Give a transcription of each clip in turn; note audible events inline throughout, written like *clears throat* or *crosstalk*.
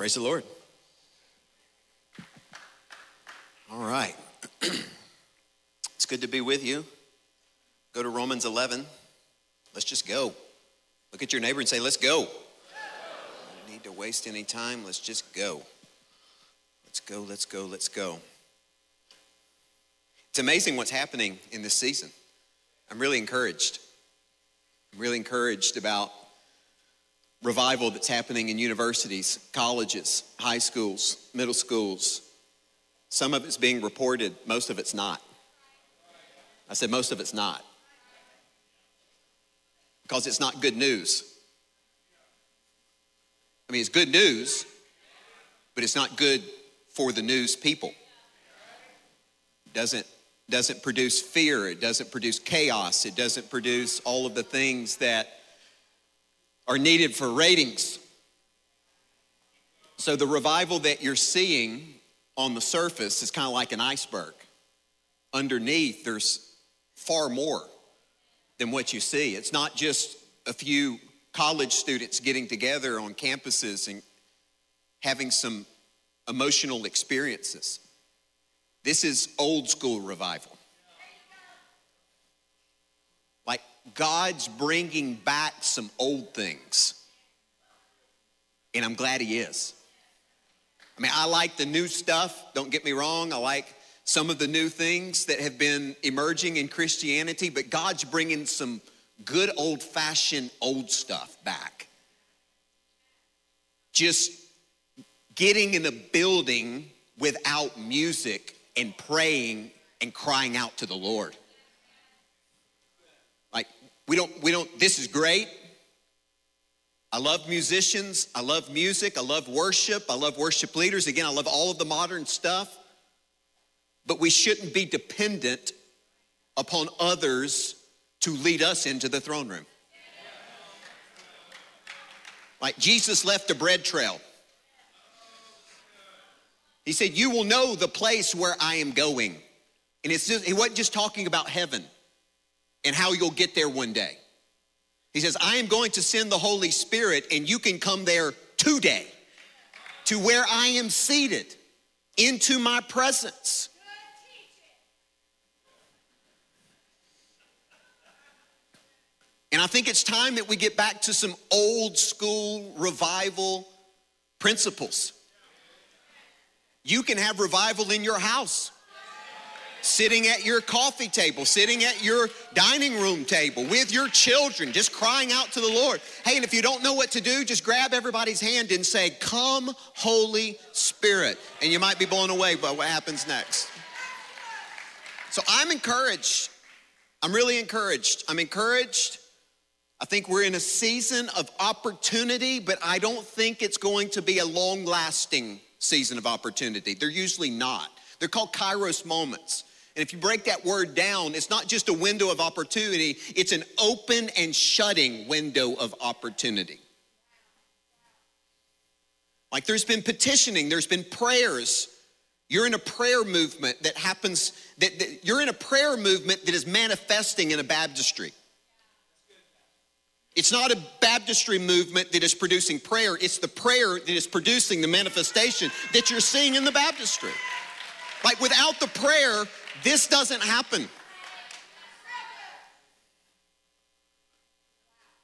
Praise the Lord. All right. *clears throat* it's good to be with you. Go to Romans 11. Let's just go. Look at your neighbor and say, Let's go. Don't need to waste any time. Let's just go. Let's go, let's go, let's go. It's amazing what's happening in this season. I'm really encouraged. I'm really encouraged about revival that's happening in universities, colleges, high schools, middle schools. Some of it's being reported, most of it's not. I said, most of it's not. Because it's not good news. I mean, it's good news, but it's not good for the news people. It doesn't, doesn't produce fear, it doesn't produce chaos, it doesn't produce all of the things that are needed for ratings. So the revival that you're seeing on the surface is kind of like an iceberg. Underneath, there's far more than what you see. It's not just a few college students getting together on campuses and having some emotional experiences. This is old school revival. God's bringing back some old things. And I'm glad He is. I mean, I like the new stuff, don't get me wrong. I like some of the new things that have been emerging in Christianity, but God's bringing some good old fashioned old stuff back. Just getting in a building without music and praying and crying out to the Lord. We don't, we don't, this is great. I love musicians. I love music. I love worship. I love worship leaders. Again, I love all of the modern stuff. But we shouldn't be dependent upon others to lead us into the throne room. Like Jesus left a bread trail. He said, You will know the place where I am going. And it's just, he wasn't just talking about heaven and how you'll get there one day. He says, I am going to send the Holy Spirit, and you can come there today to where I am seated into my presence. And I think it's time that we get back to some old school revival principles. You can have revival in your house sitting at your coffee table, sitting at your dining room table with your children, just crying out to the Lord. Hey, and if you don't know what to do, just grab everybody's hand and say, Come, Holy Spirit. And you might be blown away by what happens next. So I'm encouraged. I'm really encouraged. I'm encouraged. I think we're in a season of opportunity, but I don't think it's going to be a long lasting season of opportunity. They're usually not. They're called kairos moments. And if you break that word down, it's not just a window of opportunity, it's an open and shutting window of opportunity. Like there's been petitioning, there's been prayers. You're in a prayer movement that happens, that, that, you're in a prayer movement that is manifesting in a baptistry. It's not a baptistry movement that is producing prayer, it's the prayer that is producing the manifestation that you're seeing in the baptistry. Like without the prayer, this doesn't happen.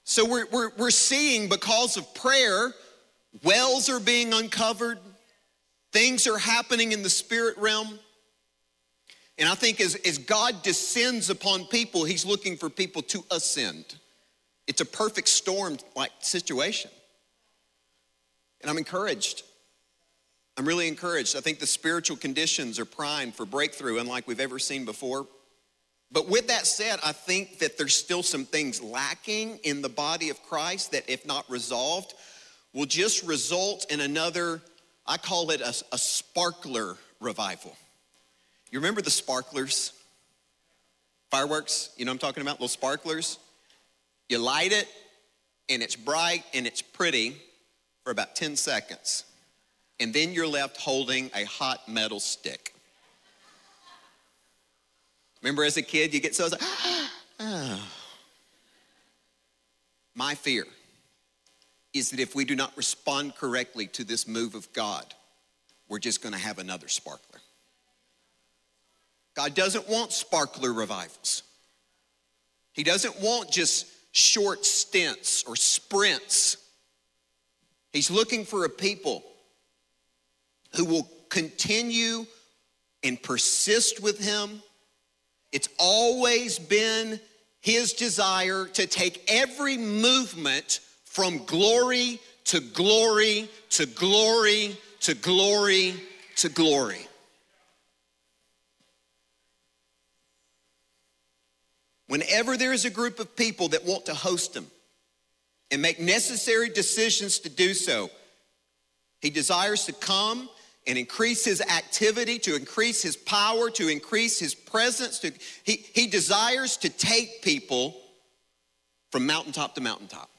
So we're, we're, we're seeing because of prayer, wells are being uncovered, things are happening in the spirit realm. And I think as, as God descends upon people, He's looking for people to ascend. It's a perfect storm like situation. And I'm encouraged. I'm really encouraged. I think the spiritual conditions are primed for breakthrough, unlike we've ever seen before. But with that said, I think that there's still some things lacking in the body of Christ that, if not resolved, will just result in another, I call it a, a sparkler revival. You remember the sparklers? Fireworks, you know I'm talking about? Little sparklers. You light it, and it's bright and it's pretty for about 10 seconds and then you're left holding a hot metal stick. Remember as a kid, you get so, oh. *gasps* my fear is that if we do not respond correctly to this move of God, we're just going to have another sparkler. God doesn't want sparkler revivals. He doesn't want just short stints or sprints. He's looking for a people who will continue and persist with him. It's always been his desire to take every movement from glory to glory to glory to glory to glory. Whenever there is a group of people that want to host him and make necessary decisions to do so, he desires to come and increase his activity, to increase his power, to increase his presence. To, he, he desires to take people from mountaintop to mountaintop.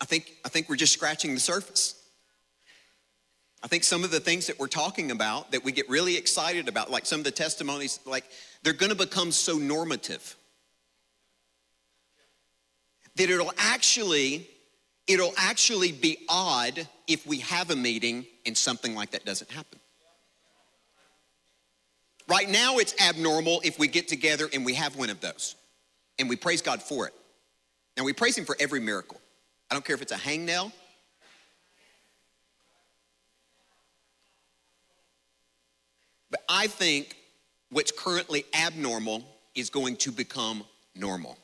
I think, I think we're just scratching the surface. I think some of the things that we're talking about that we get really excited about, like some of the testimonies, like they're gonna become so normative that it'll actually it'll actually be odd if we have a meeting and something like that doesn't happen. Right now, it's abnormal if we get together and we have one of those, and we praise God for it. And we praise Him for every miracle. I don't care if it's a hangnail. But I think what's currently abnormal is going to become normal.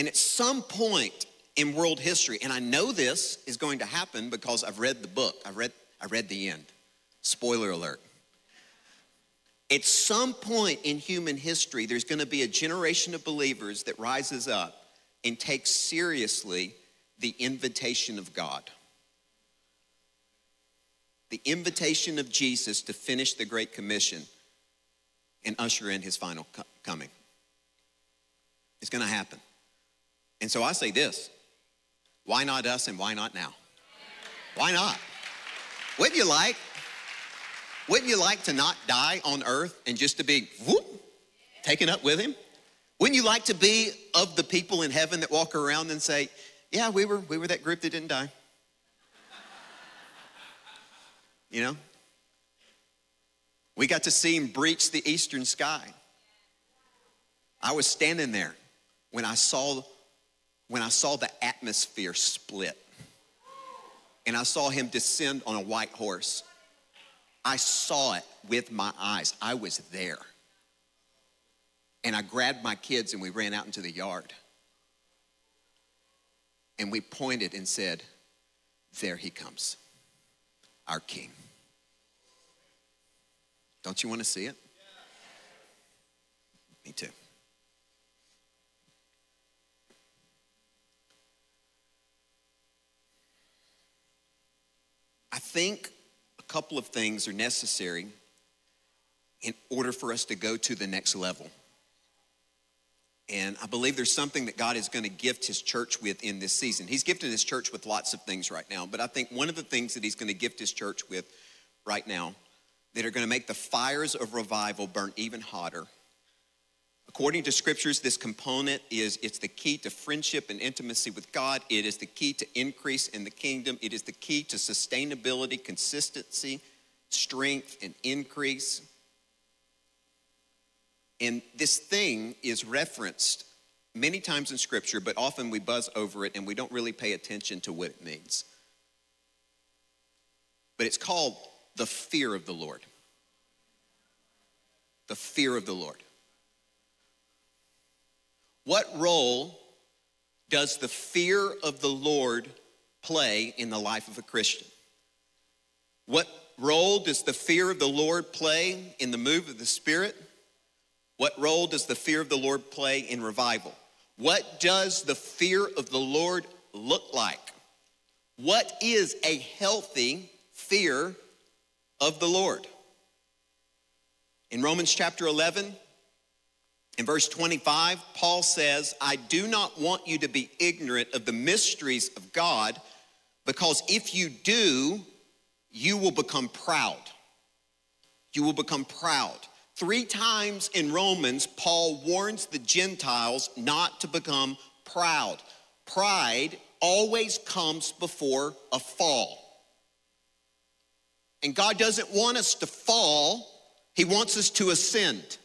And at some point in world history, and I know this is going to happen because I've read the book, I read, I read the end. Spoiler alert. At some point in human history, there's going to be a generation of believers that rises up and takes seriously the invitation of God. The invitation of Jesus to finish the Great Commission and usher in his final coming. It's going to happen. And so I say this why not us and why not now? Why not? Wouldn't you like? Wouldn't you like to not die on earth and just to be whoop, taken up with him? Wouldn't you like to be of the people in heaven that walk around and say, Yeah, we were, we were that group that didn't die? You know? We got to see him breach the eastern sky. I was standing there when I saw when I saw the atmosphere split and I saw him descend on a white horse. I saw it with my eyes. I was there. And I grabbed my kids and we ran out into the yard. And we pointed and said, There he comes, our king. Don't you want to see it? Me too. I think a couple of things are necessary in order for us to go to the next level. And I believe there's something that God is going to gift his church with in this season. He's gifted his church with lots of things right now, but I think one of the things that he's going to gift his church with right now that are going to make the fires of revival burn even hotter According to scriptures, this component is it's the key to friendship and intimacy with God. It is the key to increase in the kingdom. It is the key to sustainability, consistency, strength, and increase. And this thing is referenced many times in scripture, but often we buzz over it and we don't really pay attention to what it means. But it's called the fear of the Lord. The fear of the Lord. What role does the fear of the Lord play in the life of a Christian? What role does the fear of the Lord play in the move of the Spirit? What role does the fear of the Lord play in revival? What does the fear of the Lord look like? What is a healthy fear of the Lord? In Romans chapter 11, in verse 25, Paul says, I do not want you to be ignorant of the mysteries of God, because if you do, you will become proud. you will become proud. Three times in Romans, Paul warns the Gentiles not to become proud. Pride always comes before a fall. And God doesn't want us to fall, He wants us to ascend.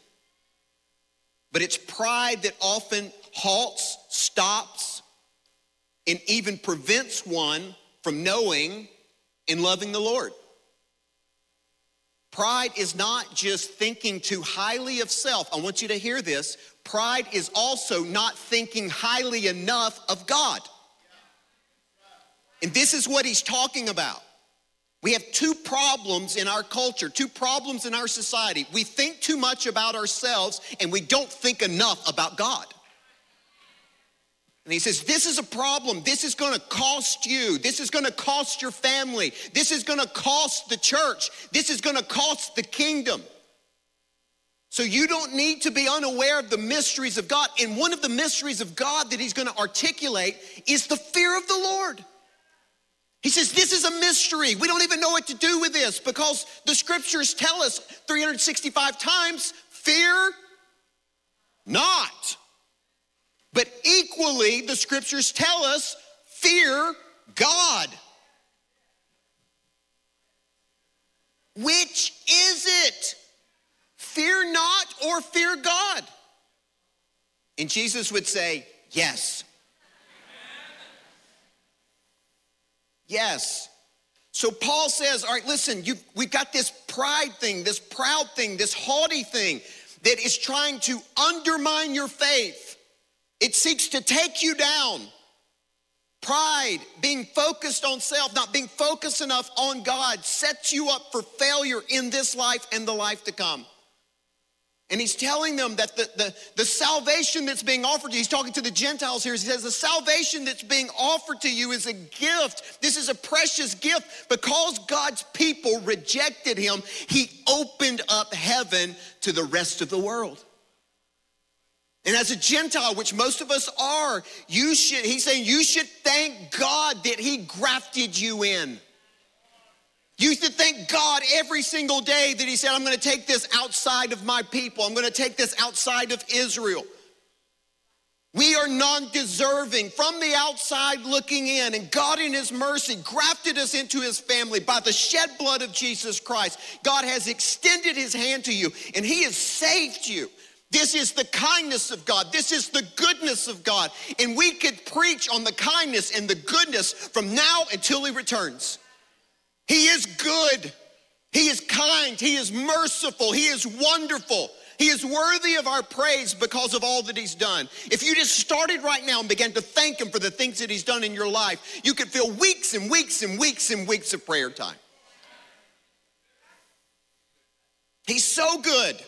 But it's pride that often halts, stops, and even prevents one from knowing and loving the Lord. Pride is not just thinking too highly of self. I want you to hear this. Pride is also not thinking highly enough of God. And this is what he's talking about. We have two problems in our culture, two problems in our society. We think too much about ourselves and we don't think enough about God. And he says, This is a problem. This is gonna cost you. This is gonna cost your family. This is gonna cost the church. This is gonna cost the kingdom. So you don't need to be unaware of the mysteries of God. And one of the mysteries of God that he's gonna articulate is the fear of the Lord. He says, This is a mystery. We don't even know what to do with this because the scriptures tell us 365 times fear not. But equally, the scriptures tell us fear God. Which is it? Fear not or fear God? And Jesus would say, Yes. Yes. So Paul says, All right, listen, you, we've got this pride thing, this proud thing, this haughty thing that is trying to undermine your faith. It seeks to take you down. Pride, being focused on self, not being focused enough on God, sets you up for failure in this life and the life to come. And he's telling them that the, the, the salvation that's being offered to you, he's talking to the Gentiles here. He says, The salvation that's being offered to you is a gift. This is a precious gift. Because God's people rejected him, he opened up heaven to the rest of the world. And as a Gentile, which most of us are, you should, he's saying you should thank God that he grafted you in. You should thank God every single day that he said, I'm gonna take this outside of my people. I'm gonna take this outside of Israel. We are non deserving from the outside looking in, and God, in His mercy, grafted us into His family by the shed blood of Jesus Christ. God has extended His hand to you, and He has saved you. This is the kindness of God. This is the goodness of God. And we could preach on the kindness and the goodness from now until He returns. He is good. He is kind. He is merciful. He is wonderful. He is worthy of our praise because of all that He's done. If you just started right now and began to thank Him for the things that He's done in your life, you could feel weeks and weeks and weeks and weeks of prayer time. He's so good.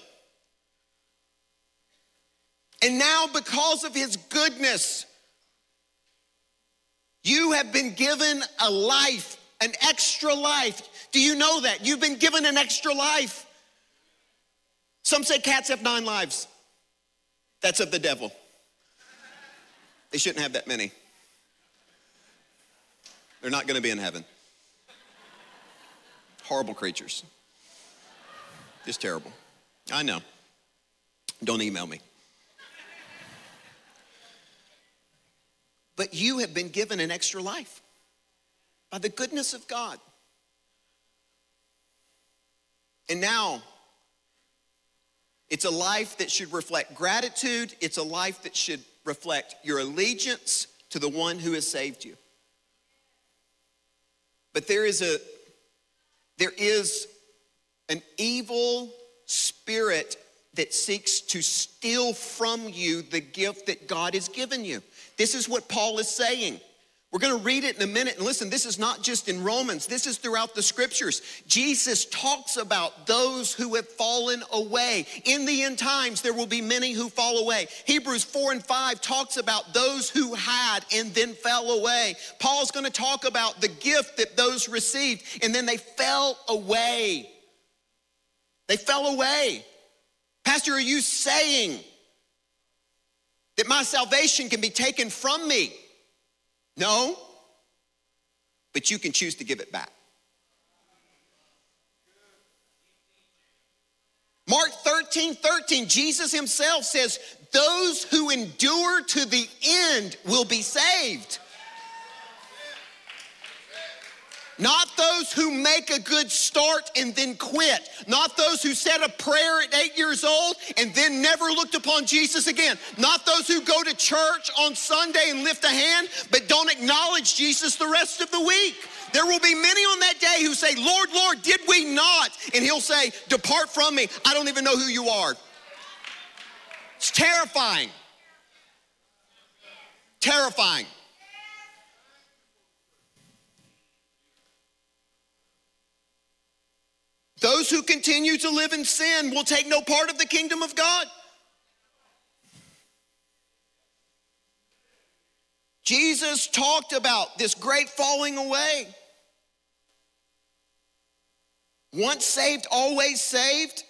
And now, because of his goodness, you have been given a life, an extra life. Do you know that? You've been given an extra life. Some say cats have nine lives. That's of the devil. They shouldn't have that many. They're not going to be in heaven. Horrible creatures. Just terrible. I know. Don't email me. But you have been given an extra life by the goodness of God. And now, it's a life that should reflect gratitude. It's a life that should reflect your allegiance to the one who has saved you. But there is a there is an evil spirit that seeks to steal from you the gift that God has given you. This is what Paul is saying. We're going to read it in a minute. And listen, this is not just in Romans, this is throughout the scriptures. Jesus talks about those who have fallen away. In the end times, there will be many who fall away. Hebrews 4 and 5 talks about those who had and then fell away. Paul's going to talk about the gift that those received and then they fell away. They fell away. Pastor, are you saying that my salvation can be taken from me. No, but you can choose to give it back. Mark 13, 13, Jesus himself says, Those who endure to the end will be saved. Not those who make a good start and then quit. Not those who said a prayer at eight years old and then never looked upon Jesus again. Not those who go to church on Sunday and lift a hand but don't acknowledge Jesus the rest of the week. There will be many on that day who say, Lord, Lord, did we not? And he'll say, Depart from me. I don't even know who you are. It's terrifying. Terrifying. Those who continue to live in sin will take no part of the kingdom of God. Jesus talked about this great falling away. Once saved, always saved.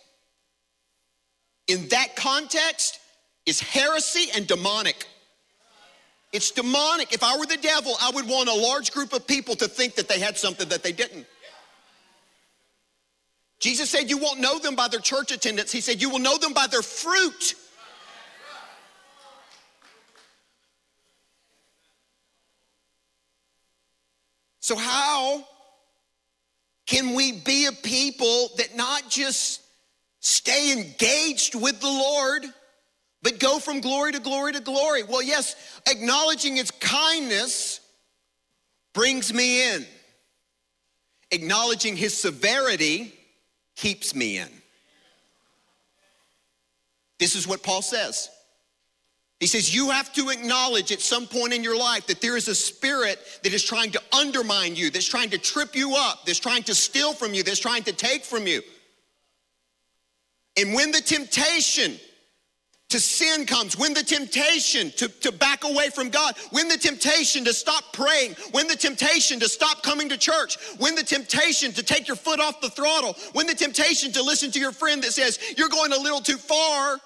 In that context, is heresy and demonic. It's demonic. If I were the devil, I would want a large group of people to think that they had something that they didn't. Jesus said, You won't know them by their church attendance. He said, You will know them by their fruit. So, how can we be a people that not just stay engaged with the Lord, but go from glory to glory to glory? Well, yes, acknowledging His kindness brings me in, acknowledging His severity keeps me in. This is what Paul says. He says, You have to acknowledge at some point in your life that there is a spirit that is trying to undermine you, that's trying to trip you up, that's trying to steal from you, that's trying to take from you. And when the temptation to sin comes, when the temptation to, to back away from God, when the temptation to stop praying, when the temptation to stop coming to church, when the temptation to take your foot off the throttle, when the temptation to listen to your friend that says, You're going a little too far.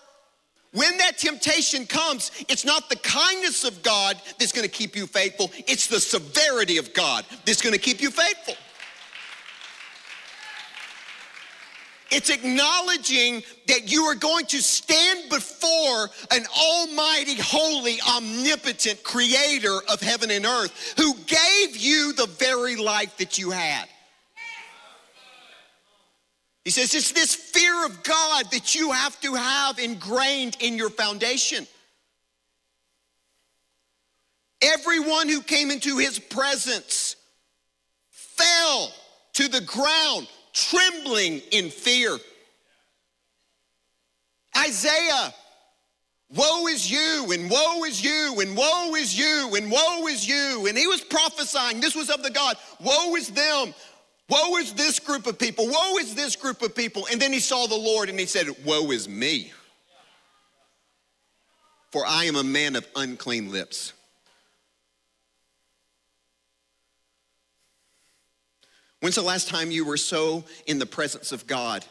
When that temptation comes, it's not the kindness of God that's gonna keep you faithful, it's the severity of God that's gonna keep you faithful. It's acknowledging that you are going to stand before an almighty, holy, omnipotent creator of heaven and earth who gave you the very life that you had. He says it's this fear of God that you have to have ingrained in your foundation. Everyone who came into his presence fell to the ground trembling in fear. Isaiah, woe is you, and woe is you, and woe is you, and woe is you. And he was prophesying, this was of the God, woe is them, woe is this group of people, woe is this group of people. And then he saw the Lord and he said, Woe is me, for I am a man of unclean lips. When's the last time you were so in the presence of God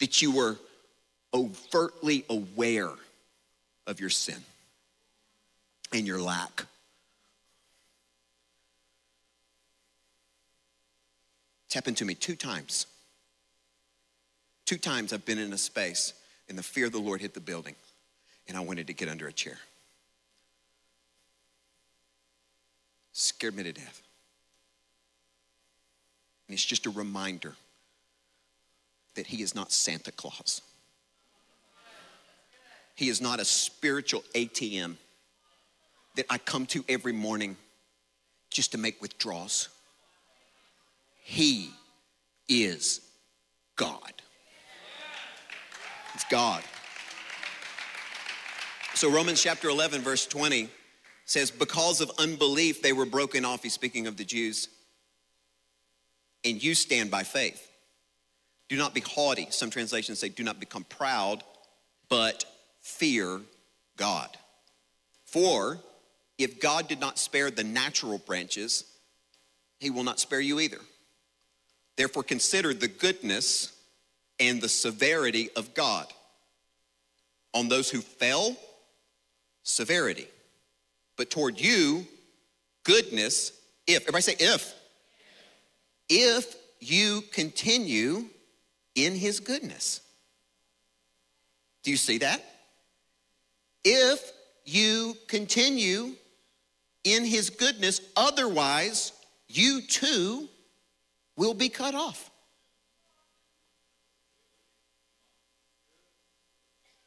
that you were overtly aware of your sin and your lack? It's happened to me two times. Two times I've been in a space and the fear of the Lord hit the building and I wanted to get under a chair. Scared me to death. And it's just a reminder that He is not Santa Claus. He is not a spiritual ATM that I come to every morning just to make withdrawals. He is God. It's God. So, Romans chapter 11, verse 20 says, Because of unbelief, they were broken off. He's speaking of the Jews and you stand by faith. Do not be haughty. Some translations say, do not become proud, but fear God. For if God did not spare the natural branches, he will not spare you either. Therefore, consider the goodness and the severity of God. On those who fell, severity. But toward you, goodness, if, everybody say if if you continue in his goodness. Do you see that? If you continue in his goodness, otherwise, you too will be cut off.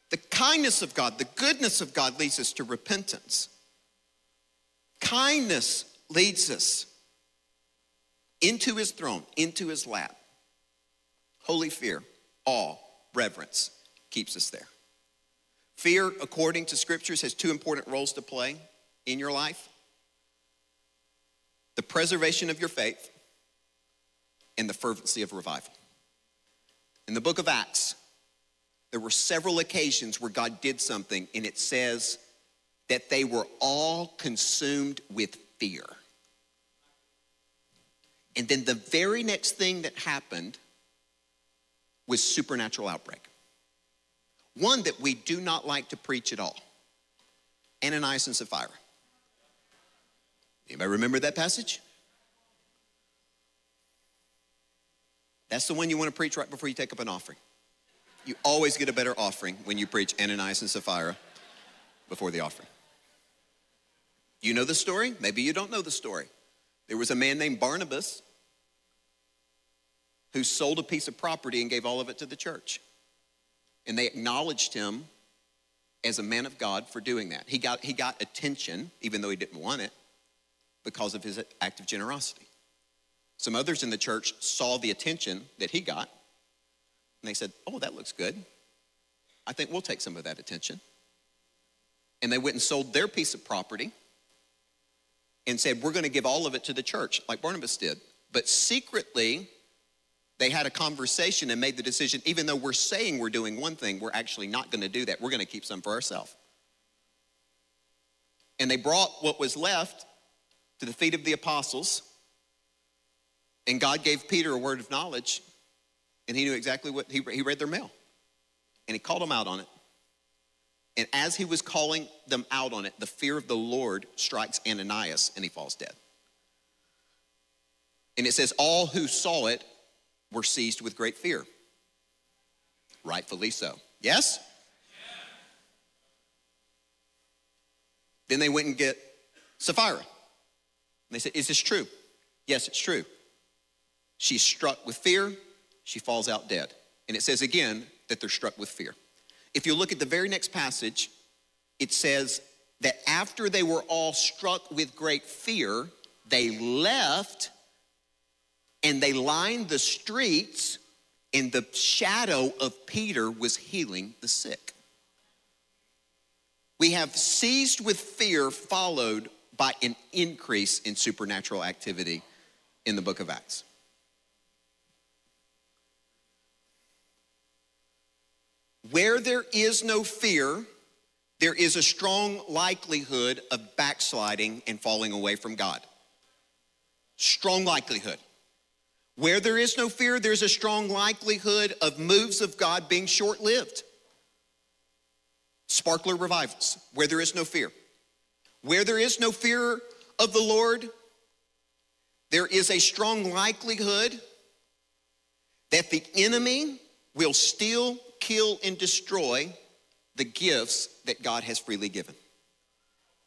The kindness of God, the goodness of God leads us to repentance. Kindness leads us into his throne, into his lap. Holy fear, awe, reverence keeps us there. Fear, according to scriptures, has two important roles to play in your life the preservation of your faith and the fervency of revival. In the book of Acts, there were several occasions where God did something, and it says that they were all consumed with fear. And then the very next thing that happened was supernatural outbreak. One that we do not like to preach at all Ananias and Sapphira. Anybody remember that passage? That's the one you want to preach right before you take up an offering. You always get a better offering when you preach Ananias and Sapphira before the offering. You know the story? Maybe you don't know the story. There was a man named Barnabas who sold a piece of property and gave all of it to the church. And they acknowledged him as a man of God for doing that. He got, he got attention, even though he didn't want it, because of his act of generosity. Some others in the church saw the attention that he got, and they said, Oh, that looks good. I think we'll take some of that attention. And they went and sold their piece of property and said, We're going to give all of it to the church, like Barnabas did. But secretly, they had a conversation and made the decision even though we're saying we're doing one thing, we're actually not going to do that. We're going to keep some for ourselves. And they brought what was left to the feet of the apostles. And God gave Peter a word of knowledge, and he knew exactly what he, he read their mail. And he called them out on it. And as he was calling them out on it, the fear of the Lord strikes Ananias and he falls dead. And it says, All who saw it were seized with great fear. Rightfully so. Yes? Then they went and get Sapphira. And they said, Is this true? Yes, it's true. She's struck with fear, she falls out dead. And it says again that they're struck with fear. If you look at the very next passage, it says that after they were all struck with great fear, they left and they lined the streets, and the shadow of Peter was healing the sick. We have seized with fear, followed by an increase in supernatural activity in the book of Acts. Where there is no fear, there is a strong likelihood of backsliding and falling away from God. Strong likelihood. Where there is no fear, there's a strong likelihood of moves of God being short lived. Sparkler revivals, where there is no fear. Where there is no fear of the Lord, there is a strong likelihood that the enemy will steal, kill, and destroy the gifts that God has freely given.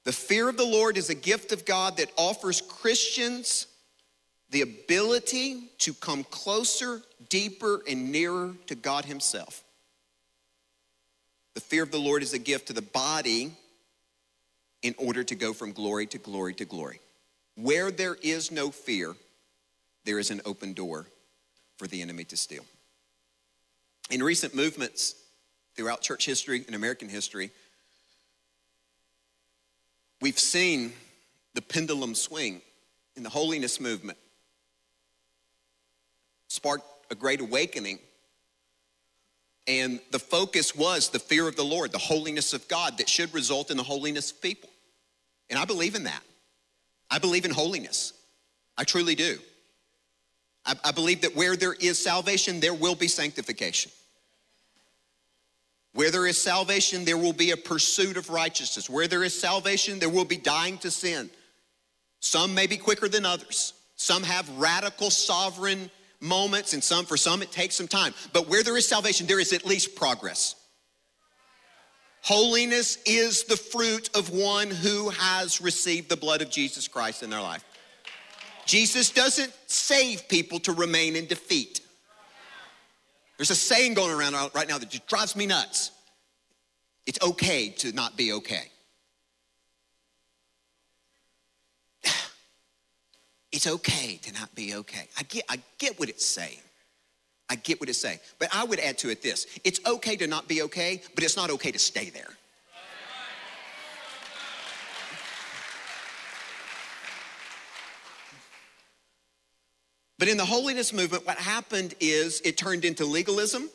The fear of the Lord is a gift of God that offers Christians the ability to come closer, deeper, and nearer to God Himself. The fear of the Lord is a gift to the body in order to go from glory to glory to glory. Where there is no fear, there is an open door for the enemy to steal. In recent movements throughout church history and American history, we've seen the pendulum swing in the holiness movement sparked a great awakening. And the focus was the fear of the Lord, the holiness of God that should result in the holiness of people. And I believe in that. I believe in holiness. I truly do. I, I believe that where there is salvation, there will be sanctification. Where there is salvation, there will be a pursuit of righteousness. Where there is salvation, there will be dying to sin. Some may be quicker than others. Some have radical sovereign moments, and some for some it takes some time. But where there is salvation, there is at least progress. Holiness is the fruit of one who has received the blood of Jesus Christ in their life. Jesus doesn't save people to remain in defeat. There's a saying going around right now that just drives me nuts. It's okay to not be okay. It's okay to not be okay. I get, I get what it's saying. I get what it's saying. But I would add to it this it's okay to not be okay, but it's not okay to stay there. But in the holiness movement, what happened is it turned into legalism.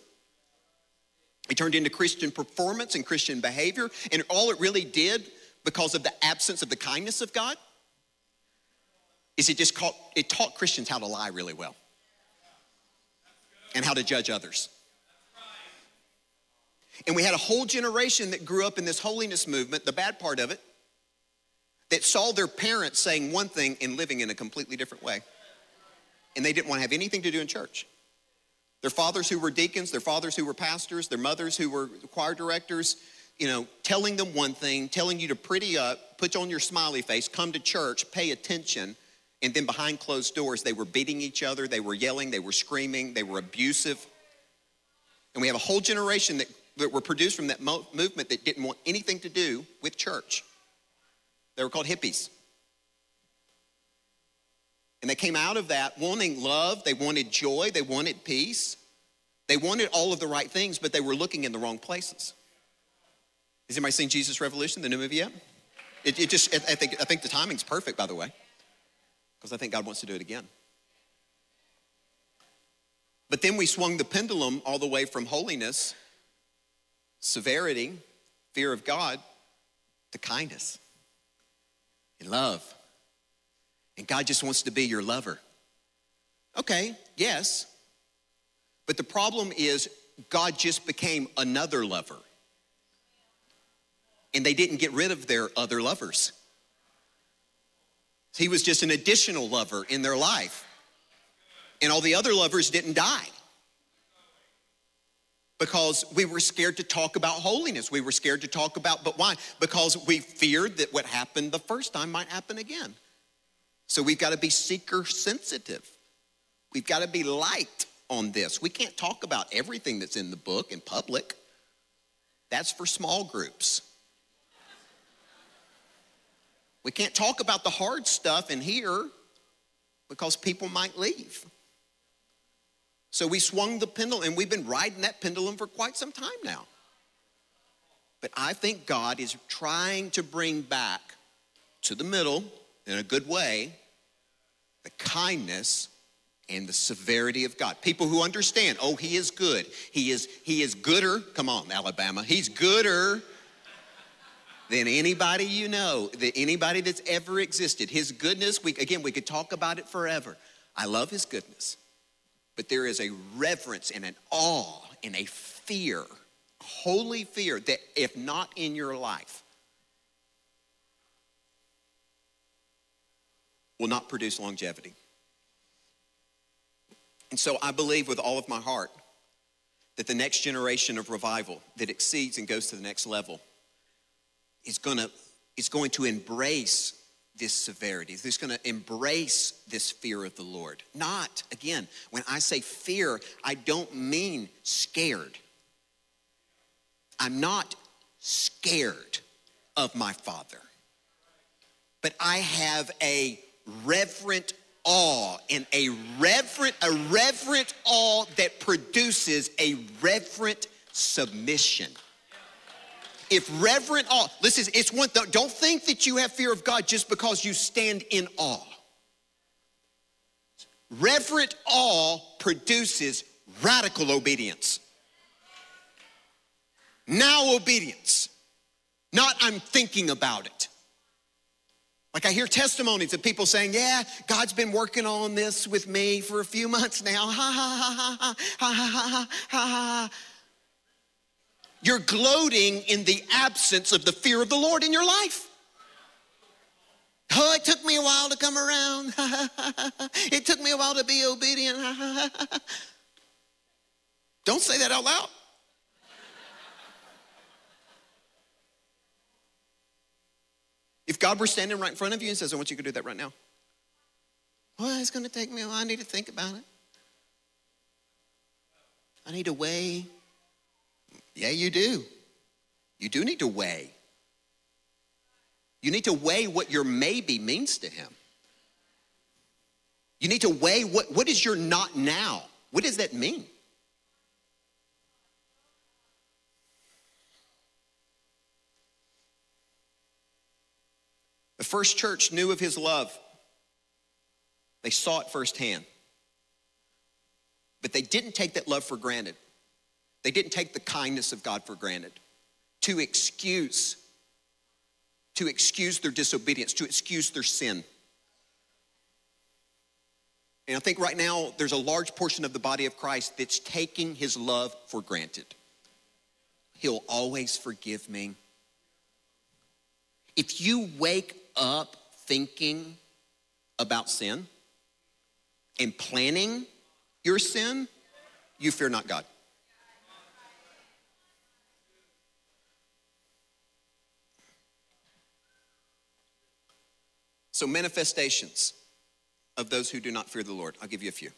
It turned into Christian performance and Christian behavior. And all it really did, because of the absence of the kindness of God, is it just caught, it taught Christians how to lie really well and how to judge others. And we had a whole generation that grew up in this holiness movement, the bad part of it, that saw their parents saying one thing and living in a completely different way. And they didn't want to have anything to do in church. Their fathers who were deacons, their fathers who were pastors, their mothers who were choir directors, you know, telling them one thing, telling you to pretty up, put on your smiley face, come to church, pay attention, and then behind closed doors, they were beating each other, they were yelling, they were screaming, they were abusive. And we have a whole generation that, that were produced from that mo- movement that didn't want anything to do with church. They were called hippies. And they came out of that wanting love, they wanted joy, they wanted peace. They wanted all of the right things, but they were looking in the wrong places. Has anybody seen Jesus Revolution, the new movie yet? It, it just, I think, I think the timing's perfect, by the way because I think God wants to do it again. But then we swung the pendulum all the way from holiness, severity, fear of God, to kindness and love. And God just wants to be your lover. Okay, yes. But the problem is, God just became another lover. And they didn't get rid of their other lovers. He was just an additional lover in their life. And all the other lovers didn't die because we were scared to talk about holiness. We were scared to talk about, but why? Because we feared that what happened the first time might happen again. So we've got to be seeker sensitive. We've got to be light on this. We can't talk about everything that's in the book in public. That's for small groups. We can't talk about the hard stuff in here because people might leave. So we swung the pendulum, and we've been riding that pendulum for quite some time now. But I think God is trying to bring back to the middle, in a good way, the kindness and the severity of God. People who understand, oh, he is good. He is he is gooder. Come on, Alabama. He's gooder than anybody you know, than anybody that's ever existed. His goodness, we, again, we could talk about it forever. I love his goodness. But there is a reverence and an awe and a fear, holy fear, that if not in your life, will not produce longevity. And so I believe with all of my heart that the next generation of revival that exceeds and goes to the next level is going to is going to embrace this severity. He's going to embrace this fear of the Lord. Not, again, when I say fear, I don't mean scared. I'm not scared of my Father, but I have a reverent awe and a reverent a reverent awe that produces a reverent submission if reverent awe, listen, it's one, don't think that you have fear of God just because you stand in awe. Reverent awe produces radical obedience. Now, obedience, not I'm thinking about it. Like I hear testimonies of people saying, Yeah, God's been working on this with me for a few months now. *laughs* Ha ha ha ha ha ha ha ha ha. You're gloating in the absence of the fear of the Lord in your life. Oh, it took me a while to come around. *laughs* it took me a while to be obedient. *laughs* Don't say that out loud. If God were standing right in front of you and says, I want you to do that right now. Well, it's going to take me a while. I need to think about it. I need to weigh. Yeah, you do. You do need to weigh. You need to weigh what your maybe means to him. You need to weigh what, what is your not now? What does that mean? The first church knew of his love. They saw it firsthand. But they didn't take that love for granted. They didn't take the kindness of God for granted to excuse to excuse their disobedience, to excuse their sin. And I think right now there's a large portion of the body of Christ that's taking his love for granted. He'll always forgive me. If you wake up thinking about sin and planning your sin, you fear not God. So, manifestations of those who do not fear the Lord. I'll give you a few.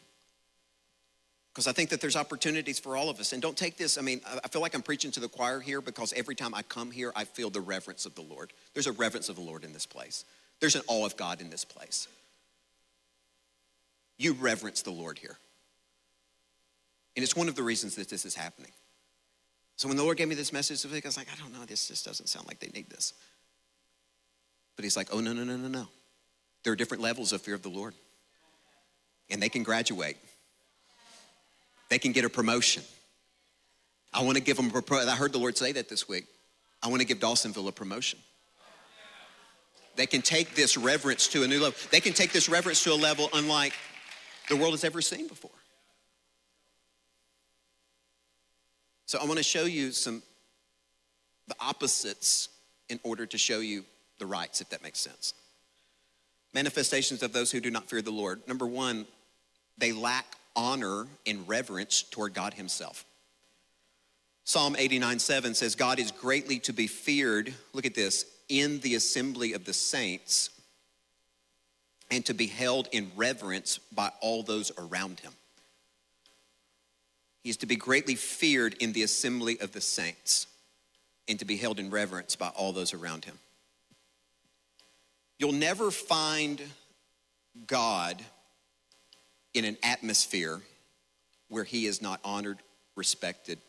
Because I think that there's opportunities for all of us. And don't take this, I mean, I feel like I'm preaching to the choir here because every time I come here, I feel the reverence of the Lord. There's a reverence of the Lord in this place, there's an awe of God in this place. You reverence the Lord here. And it's one of the reasons that this is happening. So when the Lord gave me this message, I was like, I don't know, this just doesn't sound like they need this. But He's like, oh, no, no, no, no, no. There are different levels of fear of the Lord. And they can graduate. They can get a promotion. I want to give them a pro- I heard the Lord say that this week. I want to give Dawsonville a promotion. They can take this reverence to a new level. They can take this reverence to a level unlike the world has ever seen before. So I want to show you some the opposites in order to show you the rights, if that makes sense manifestations of those who do not fear the Lord. Number one, they lack honor and reverence toward God Himself. Psalm 89 7 says, God is greatly to be feared, look at this, in the assembly of the saints and to be held in reverence by all those around him. He is to be greatly feared in the assembly of the saints and to be held in reverence by all those around him. You'll never find God in an atmosphere where he is not honored, respected,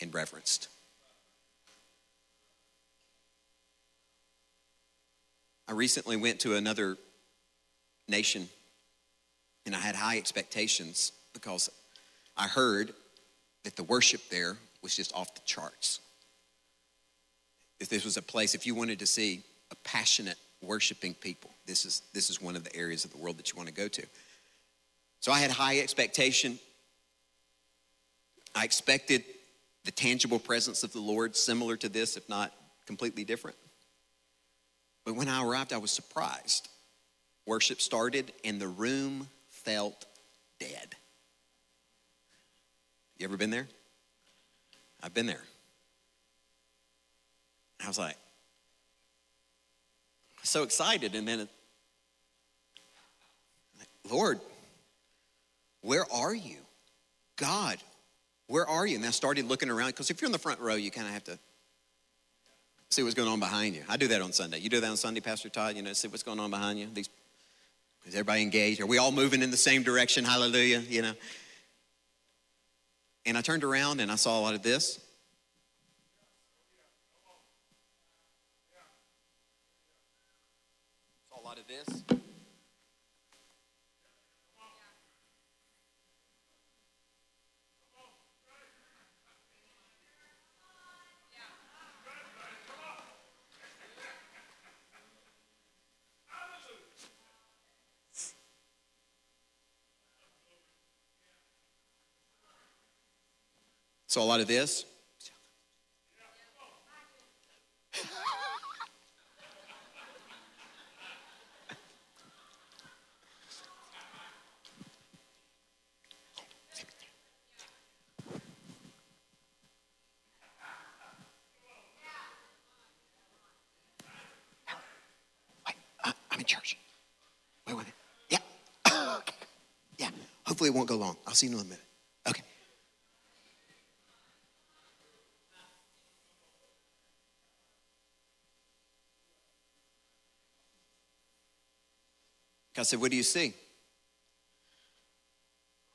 and reverenced. I recently went to another nation and I had high expectations because I heard that the worship there was just off the charts. If this was a place, if you wanted to see a passionate worshiping people. This is, this is one of the areas of the world that you want to go to. So I had high expectation. I expected the tangible presence of the Lord, similar to this, if not completely different. But when I arrived, I was surprised. Worship started, and the room felt dead. You ever been there? I've been there. I was like, so excited. And then, Lord, where are you? God, where are you? And I started looking around because if you're in the front row, you kind of have to see what's going on behind you. I do that on Sunday. You do that on Sunday, Pastor Todd, you know, see what's going on behind you. These, is everybody engaged? Are we all moving in the same direction? Hallelujah, you know. And I turned around and I saw a lot of this. of this. So a lot of this. Hopefully, it won't go long. I'll see you in a minute. Okay. I said, What do you see?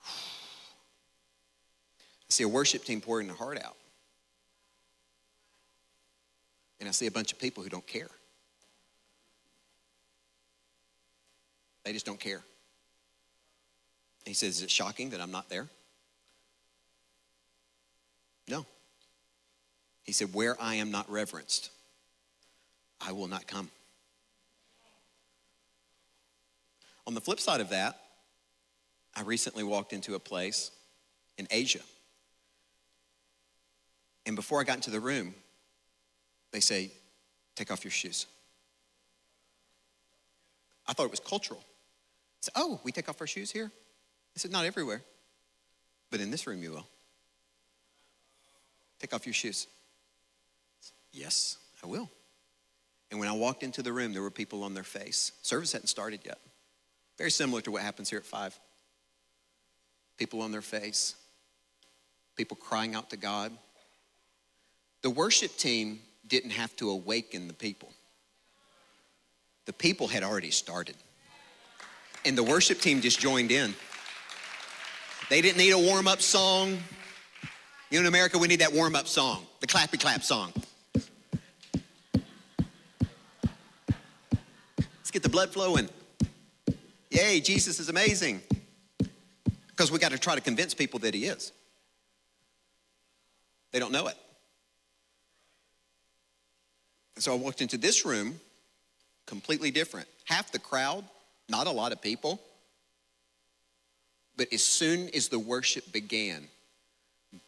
I see a worship team pouring their heart out. And I see a bunch of people who don't care. They just don't care. He says, Is it shocking that I'm not there? No. He said, Where I am not reverenced, I will not come. On the flip side of that, I recently walked into a place in Asia. And before I got into the room, they say, Take off your shoes. I thought it was cultural. I said, Oh, we take off our shoes here? I said, Not everywhere, but in this room you will. Take off your shoes. Said, yes, I will. And when I walked into the room, there were people on their face. Service hadn't started yet. Very similar to what happens here at five. People on their face, people crying out to God. The worship team didn't have to awaken the people, the people had already started. And the worship team just joined in. They didn't need a warm up song. You know, in America, we need that warm up song, the clappy clap song. Let's get the blood flowing. Yay, Jesus is amazing. Because we got to try to convince people that he is. They don't know it. And so I walked into this room, completely different. Half the crowd, not a lot of people. But as soon as the worship began,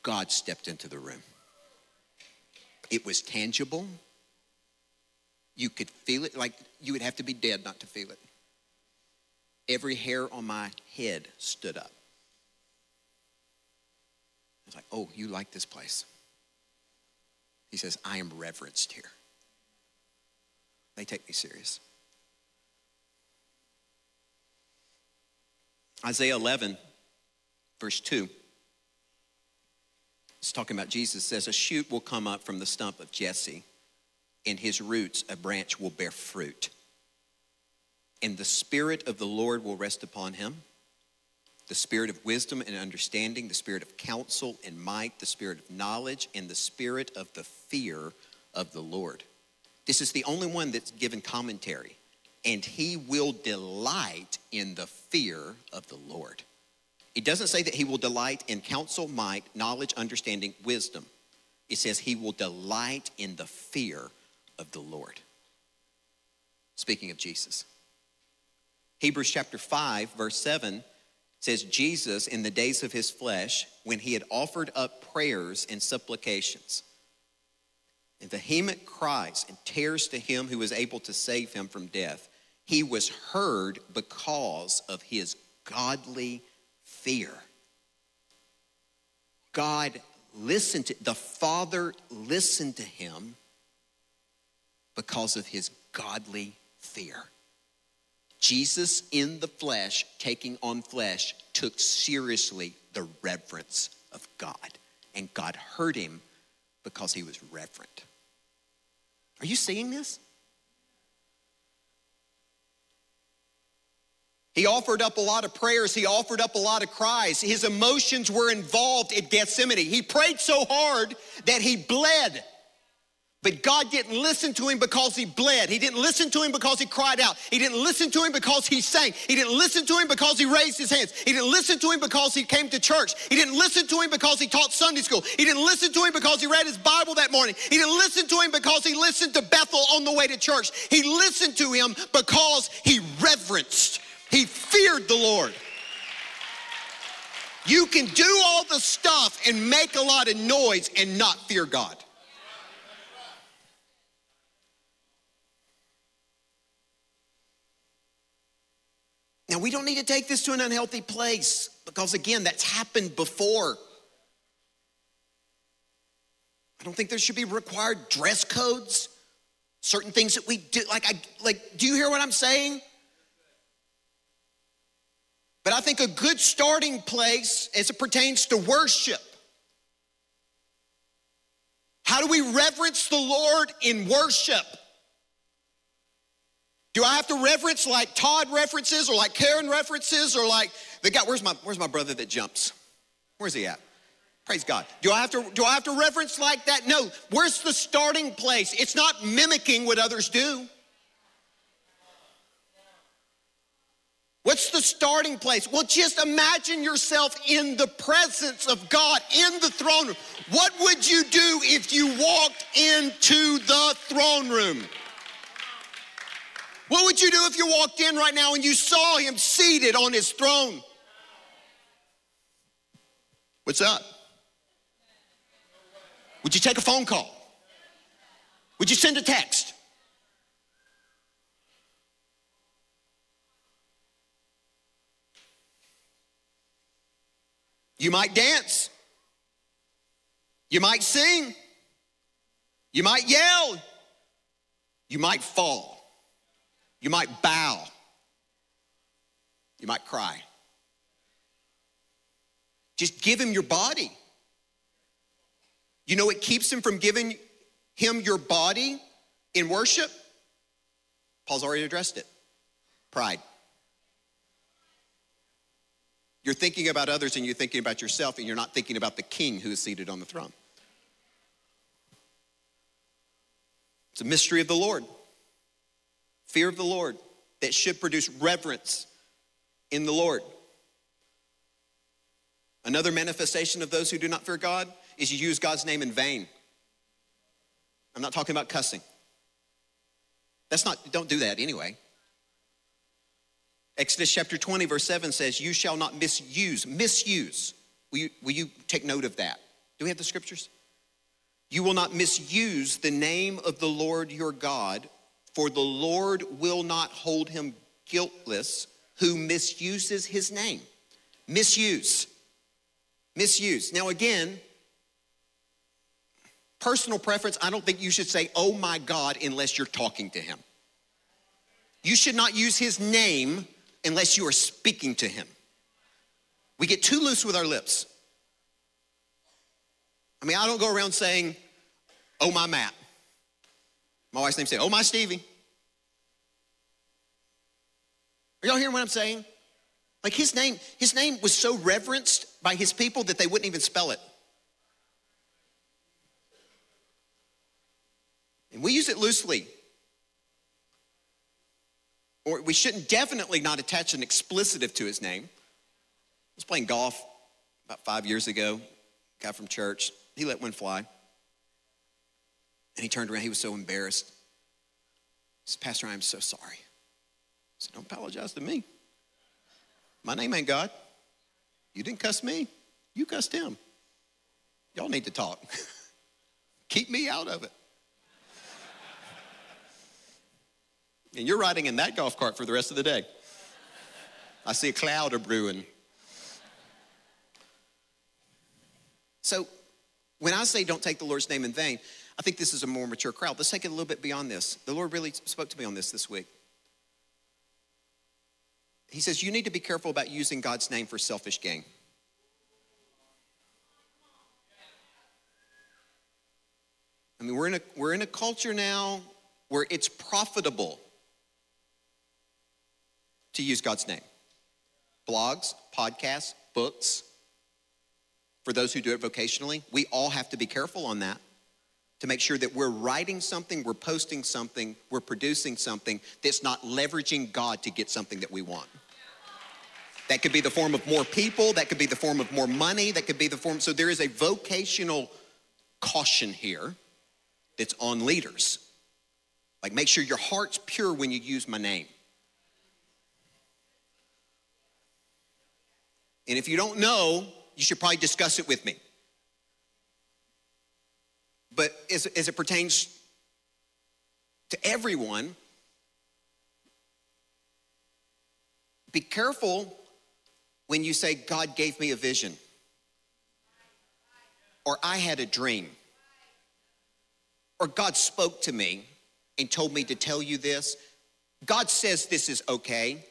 God stepped into the room. It was tangible. You could feel it like you would have to be dead not to feel it. Every hair on my head stood up. I was like, oh, you like this place. He says, I am reverenced here. They take me serious. Isaiah 11, verse 2. It's talking about Jesus says, A shoot will come up from the stump of Jesse, and his roots, a branch, will bear fruit. And the Spirit of the Lord will rest upon him the Spirit of wisdom and understanding, the Spirit of counsel and might, the Spirit of knowledge, and the Spirit of the fear of the Lord. This is the only one that's given commentary. And he will delight in the fear of the Lord. It doesn't say that he will delight in counsel, might, knowledge, understanding, wisdom. It says he will delight in the fear of the Lord. Speaking of Jesus. Hebrews chapter 5, verse 7 says, Jesus, in the days of his flesh, when he had offered up prayers and supplications, and vehement cries and tears to him who was able to save him from death. He was heard because of his godly fear. God listened to, the Father listened to him because of his godly fear. Jesus in the flesh, taking on flesh, took seriously the reverence of God. And God heard him because he was reverent. Are you seeing this? He offered up a lot of prayers. He offered up a lot of cries. His emotions were involved in Gethsemane. He prayed so hard that he bled. But God didn't listen to him because he bled. He didn't listen to him because he cried out. He didn't listen to him because he sang. He didn't listen to him because he raised his hands. He didn't listen to him because he came to church. He didn't listen to him because he taught Sunday school. He didn't listen to him because he read his Bible that morning. He didn't listen to him because he listened to Bethel on the way to church. He listened to him because he reverenced, he feared the Lord. You can do all the stuff and make a lot of noise and not fear God. Now, we don't need to take this to an unhealthy place because, again, that's happened before. I don't think there should be required dress codes, certain things that we do. Like, I, like, do you hear what I'm saying? But I think a good starting place as it pertains to worship. How do we reverence the Lord in worship? Do I have to reference like Todd references or like Karen references or like the guy, where's my, where's my brother that jumps? Where's he at? Praise God. Do I have to do I have to reference like that? No. Where's the starting place? It's not mimicking what others do. What's the starting place? Well, just imagine yourself in the presence of God in the throne room. What would you do if you walked into the throne room? What would you do if you walked in right now and you saw him seated on his throne? What's up? Would you take a phone call? Would you send a text? You might dance. You might sing. You might yell. You might fall. You might bow. You might cry. Just give him your body. You know what keeps him from giving him your body in worship? Paul's already addressed it pride. You're thinking about others and you're thinking about yourself, and you're not thinking about the king who is seated on the throne. It's a mystery of the Lord fear of the Lord that should produce reverence in the Lord. Another manifestation of those who do not fear God is you use God's name in vain. I'm not talking about cussing. That's not, don't do that anyway. Exodus chapter 20, verse 7 says, You shall not misuse, misuse. Will you, will you take note of that? Do we have the scriptures? You will not misuse the name of the Lord your God for the Lord will not hold him guiltless who misuses his name. Misuse. Misuse. Now, again, personal preference, I don't think you should say, oh my God, unless you're talking to him. You should not use his name unless you are speaking to him. We get too loose with our lips. I mean, I don't go around saying, oh my Matt. My wife's name say, "Oh my Stevie." Are y'all hearing what I'm saying? Like his name, his name was so reverenced by his people that they wouldn't even spell it. And we use it loosely. Or we shouldn't definitely not attach an explicitive to his name. I was playing golf about five years ago, guy from church. He let one fly. And he turned around, he was so embarrassed. He said, Pastor, I'm so sorry. I said, Don't apologize to me. My name ain't God. You didn't cuss me, you cussed him. Y'all need to talk. *laughs* Keep me out of it. And you're riding in that golf cart for the rest of the day. I see a cloud of brewing. So, when I say don't take the Lord's name in vain, I think this is a more mature crowd. Let's take it a little bit beyond this. The Lord really spoke to me on this this week. He says, You need to be careful about using God's name for selfish gain. I mean, we're in a, we're in a culture now where it's profitable to use God's name. Blogs, podcasts, books. For those who do it vocationally, we all have to be careful on that to make sure that we're writing something, we're posting something, we're producing something that's not leveraging God to get something that we want. That could be the form of more people, that could be the form of more money, that could be the form. So there is a vocational caution here that's on leaders. Like, make sure your heart's pure when you use my name. And if you don't know, you should probably discuss it with me. But as, as it pertains to everyone, be careful when you say, God gave me a vision, or I had a dream, or God spoke to me and told me to tell you this. God says this is okay.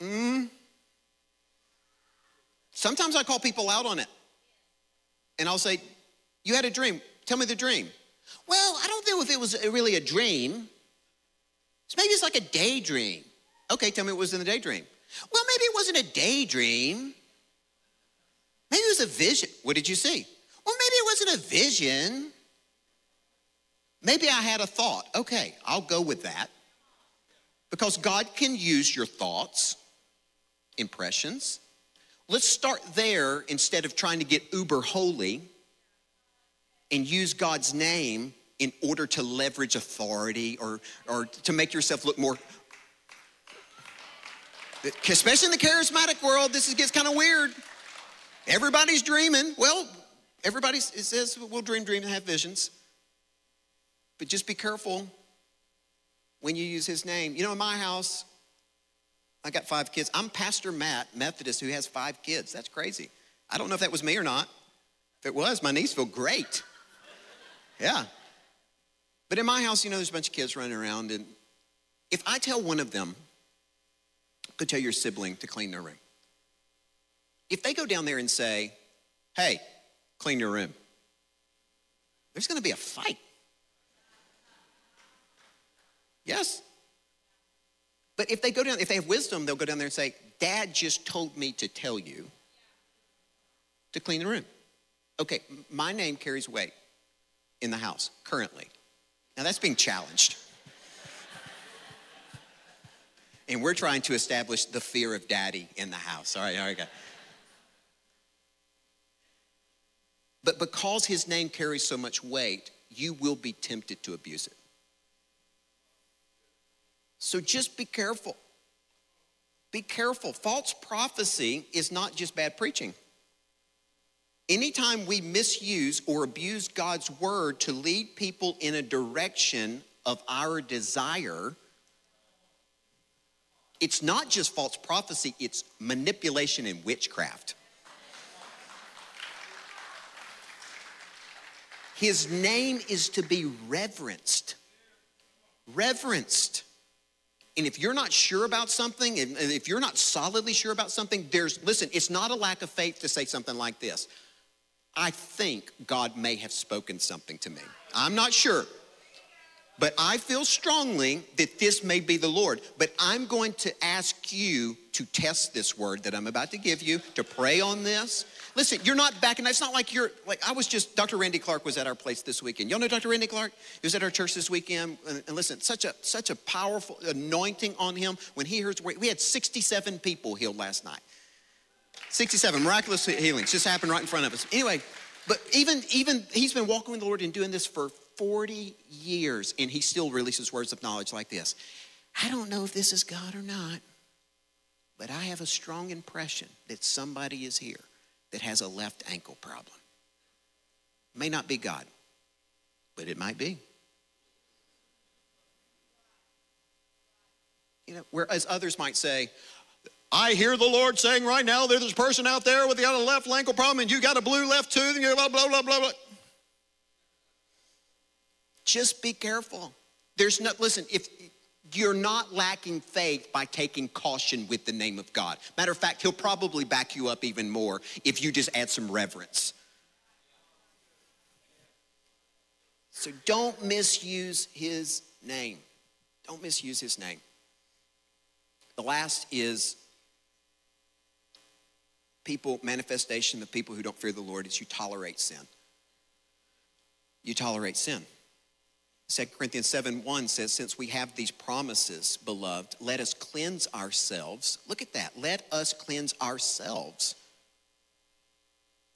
Mm. Sometimes I call people out on it. And I'll say, You had a dream. Tell me the dream. Well, I don't know if it was really a dream. So maybe it's like a daydream. Okay, tell me what was in the daydream. Well, maybe it wasn't a daydream. Maybe it was a vision. What did you see? Well, maybe it wasn't a vision. Maybe I had a thought. Okay, I'll go with that. Because God can use your thoughts, impressions. Let's start there instead of trying to get uber holy and use God's name in order to leverage authority or, or to make yourself look more. Especially in the charismatic world, this gets kind of weird. Everybody's dreaming. Well, everybody says we'll dream, dream, and have visions. But just be careful when you use his name. You know, in my house, I got five kids. I'm Pastor Matt, Methodist, who has five kids. That's crazy. I don't know if that was me or not. If it was, my niece feel great. Yeah. But in my house, you know, there's a bunch of kids running around, and if I tell one of them, go tell your sibling to clean their room. If they go down there and say, hey, clean your room, there's gonna be a fight. Yes. But if they go down, if they have wisdom, they'll go down there and say, Dad just told me to tell you to clean the room. Okay, my name carries weight in the house currently. Now that's being challenged. and we're trying to establish the fear of daddy in the house. All right, all right, guys. But because his name carries so much weight, you will be tempted to abuse it. So just be careful. Be careful. False prophecy is not just bad preaching. Anytime we misuse or abuse God's word to lead people in a direction of our desire, it's not just false prophecy, it's manipulation and witchcraft. His name is to be reverenced. Reverenced. And if you're not sure about something, and if you're not solidly sure about something, there's, listen, it's not a lack of faith to say something like this. I think God may have spoken something to me. I'm not sure. But I feel strongly that this may be the Lord. But I'm going to ask you to test this word that I'm about to give you, to pray on this. Listen, you're not backing. It's not like you're like I was just. Dr. Randy Clark was at our place this weekend. Y'all know Dr. Randy Clark? He was at our church this weekend. And, and listen, such a such a powerful anointing on him. When he heard, we had 67 people healed last night. 67 miraculous healings just happened right in front of us. Anyway, but even, even he's been walking with the Lord and doing this for 40 years, and he still releases words of knowledge like this. I don't know if this is God or not, but I have a strong impression that somebody is here that has a left ankle problem. May not be God, but it might be. You know, whereas others might say, I hear the Lord saying right now there's this person out there with got a left ankle problem and you got a blue left tooth and you're blah, blah, blah, blah, blah. Just be careful. There's no, listen, if you're not lacking faith by taking caution with the name of God. Matter of fact, he'll probably back you up even more if you just add some reverence. So don't misuse his name. Don't misuse his name. The last is people, manifestation of people who don't fear the Lord is you tolerate sin. You tolerate sin. 2 Corinthians 7 1 says, Since we have these promises, beloved, let us cleanse ourselves. Look at that. Let us cleanse ourselves.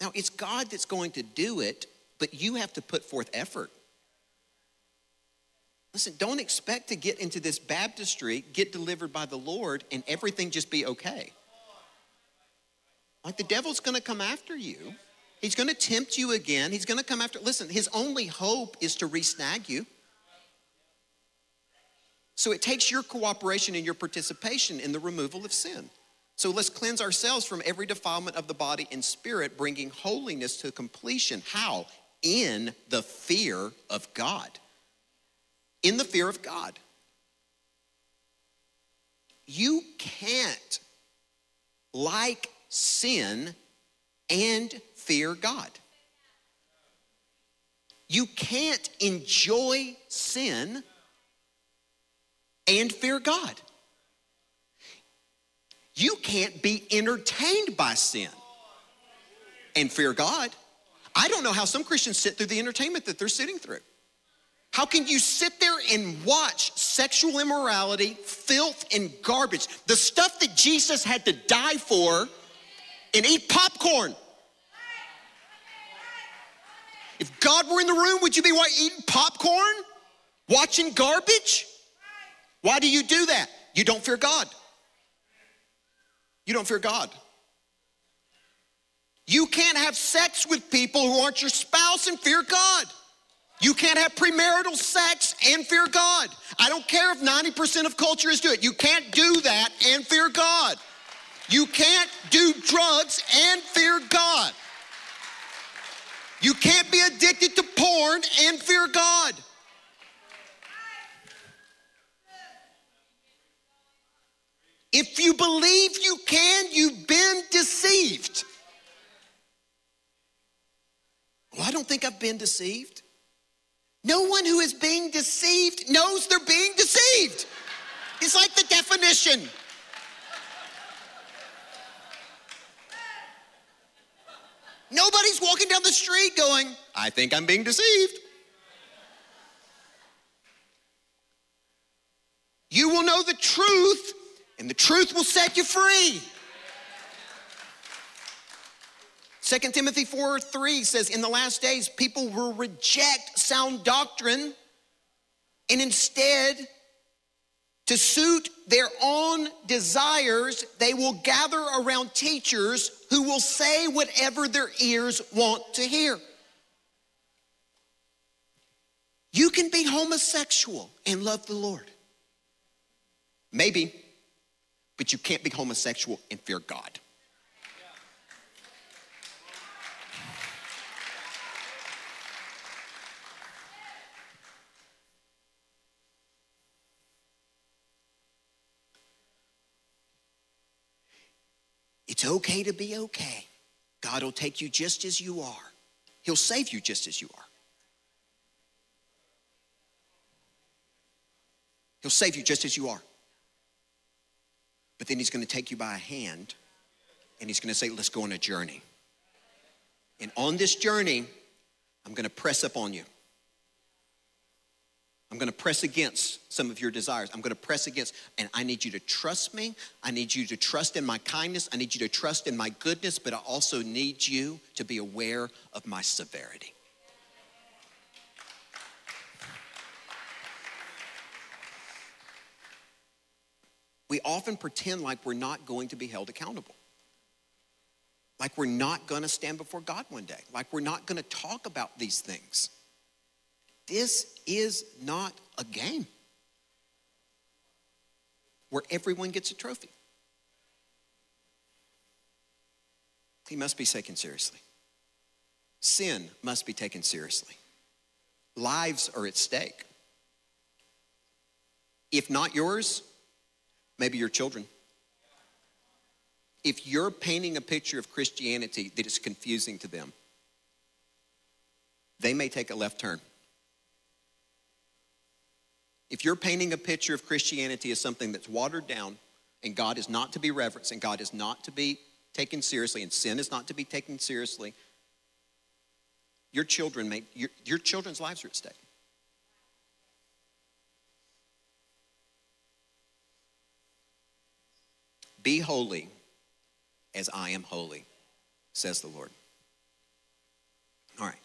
Now, it's God that's going to do it, but you have to put forth effort. Listen, don't expect to get into this baptistry, get delivered by the Lord, and everything just be okay. Like the devil's gonna come after you. He's gonna tempt you again. He's gonna come after. Listen, his only hope is to re-snag you. So it takes your cooperation and your participation in the removal of sin. So let's cleanse ourselves from every defilement of the body and spirit, bringing holiness to completion. How? In the fear of God. In the fear of God. You can't like sin and fear God. You can't enjoy sin and fear God. You can't be entertained by sin and fear God. I don't know how some Christians sit through the entertainment that they're sitting through. How can you sit there and watch sexual immorality, filth, and garbage, the stuff that Jesus had to die for, and eat popcorn? If God were in the room, would you be eating popcorn? Watching garbage? Why do you do that? You don't fear God. You don't fear God. You can't have sex with people who aren't your spouse and fear God. You can't have premarital sex and fear God. I don't care if 90% of culture is doing it. You can't do that and fear God. You can't do drugs and fear God. You can't be addicted to porn and fear God. If you believe you can, you've been deceived. Well, I don't think I've been deceived. No one who is being deceived knows they're being deceived. It's like the definition. Nobody's walking down the street going, I think I'm being deceived. You will know the truth, and the truth will set you free. 2 Timothy 4 3 says, In the last days, people will reject sound doctrine and instead, to suit their own desires, they will gather around teachers who will say whatever their ears want to hear. You can be homosexual and love the Lord. Maybe, but you can't be homosexual and fear God. It's okay to be okay. God will take you just as you are, He'll save you just as you are. He'll save you just as you are. But then He's going to take you by a hand and He's going to say, Let's go on a journey. And on this journey, I'm going to press up on you. I'm going to press against some of your desires. I'm going to press against, and I need you to trust me. I need you to trust in my kindness. I need you to trust in my goodness, but I also need you to be aware of my severity. We often pretend like we're not going to be held accountable. Like we're not going to stand before God one day. Like we're not going to talk about these things. This is not a game where everyone gets a trophy. He must be taken seriously. Sin must be taken seriously. Lives are at stake. If not yours, maybe your children. If you're painting a picture of Christianity that is confusing to them, they may take a left turn. If you're painting a picture of Christianity as something that's watered down and God is not to be reverenced and God is not to be taken seriously and sin is not to be taken seriously, your children may, your, your children's lives are at stake. Be holy as I am holy, says the Lord. All right.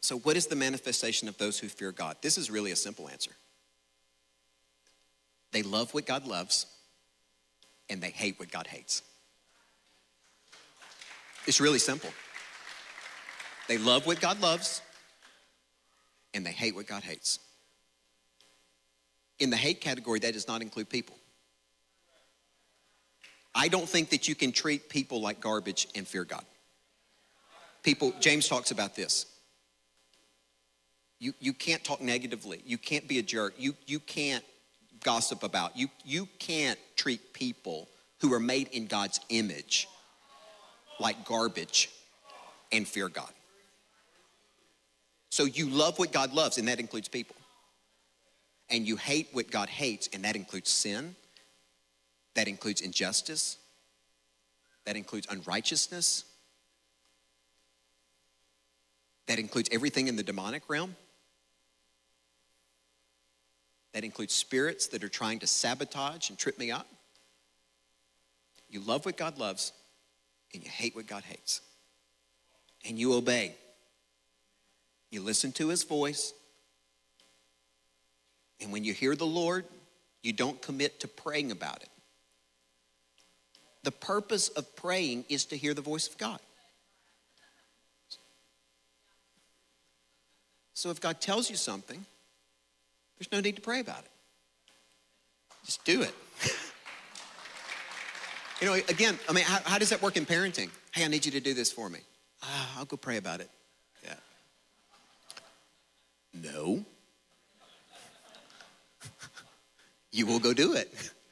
So, what is the manifestation of those who fear God? This is really a simple answer. They love what God loves, and they hate what God hates. It's really simple. They love what God loves, and they hate what God hates. In the hate category, that does not include people. I don't think that you can treat people like garbage and fear God. People, James talks about this. You, you can't talk negatively. You can't be a jerk. You, you can't gossip about. You, you can't treat people who are made in God's image like garbage and fear God. So you love what God loves, and that includes people. And you hate what God hates, and that includes sin, that includes injustice, that includes unrighteousness, that includes everything in the demonic realm. That includes spirits that are trying to sabotage and trip me up. You love what God loves and you hate what God hates. And you obey. You listen to his voice. And when you hear the Lord, you don't commit to praying about it. The purpose of praying is to hear the voice of God. So if God tells you something, there's no need to pray about it. Just do it. *laughs* you know, again, I mean, how, how, does that work in parenting? Hey, I need you to do this for me. Ah, I'll go pray about it. Yeah. No. *laughs* you will go do it. *laughs*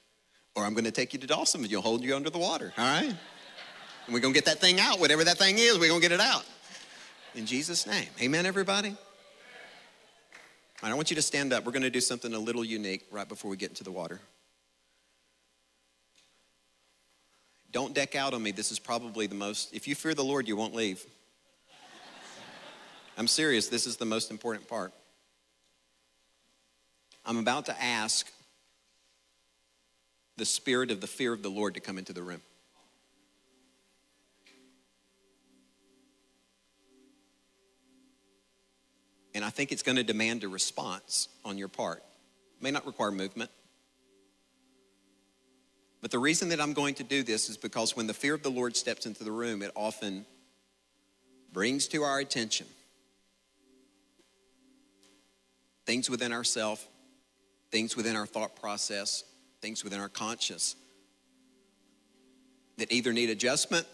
Or I'm going to take you to Dawson and you'll hold you under the water, all right? And we're going to get that thing out. Whatever that thing is, we're going to get it out. In Jesus' name. Amen, everybody? I want you to stand up. We're going to do something a little unique right before we get into the water. Don't deck out on me. This is probably the most, if you fear the Lord, you won't leave. I'm serious. This is the most important part. I'm about to ask the spirit of the fear of the Lord to come into the room. And I think it's going to demand a response on your part. It may not require movement. But the reason that I'm going to do this is because when the fear of the Lord steps into the room, it often brings to our attention things within ourselves, things within our thought process, things within our conscience that either need adjustment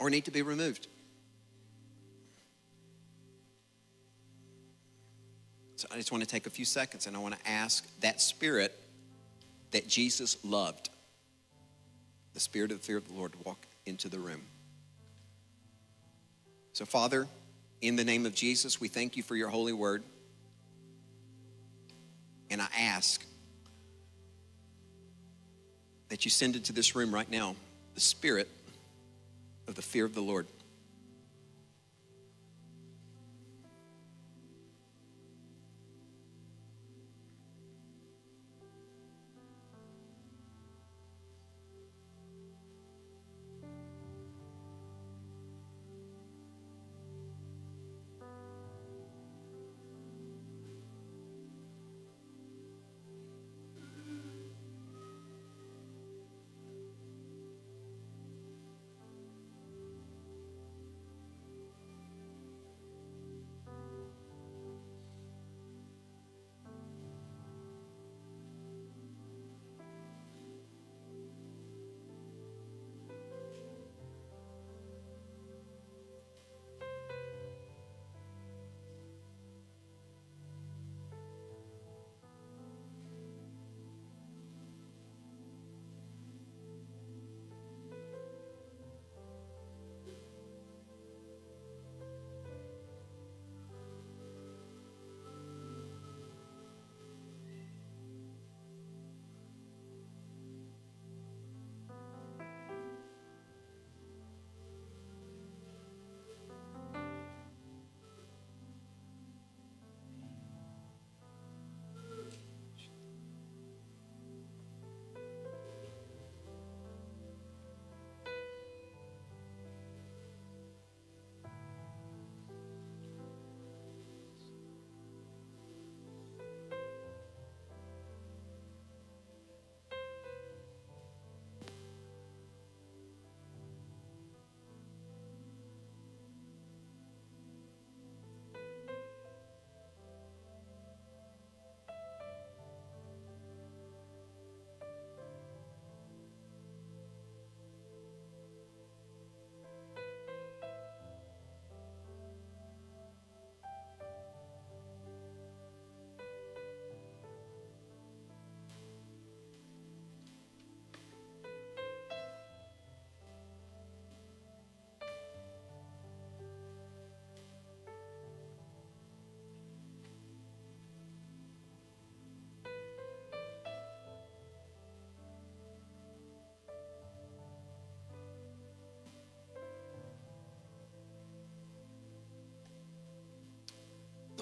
or need to be removed. So I just want to take a few seconds and I want to ask that spirit that Jesus loved, the spirit of the fear of the Lord, to walk into the room. So, Father, in the name of Jesus, we thank you for your holy word. And I ask that you send into this room right now the spirit of the fear of the Lord.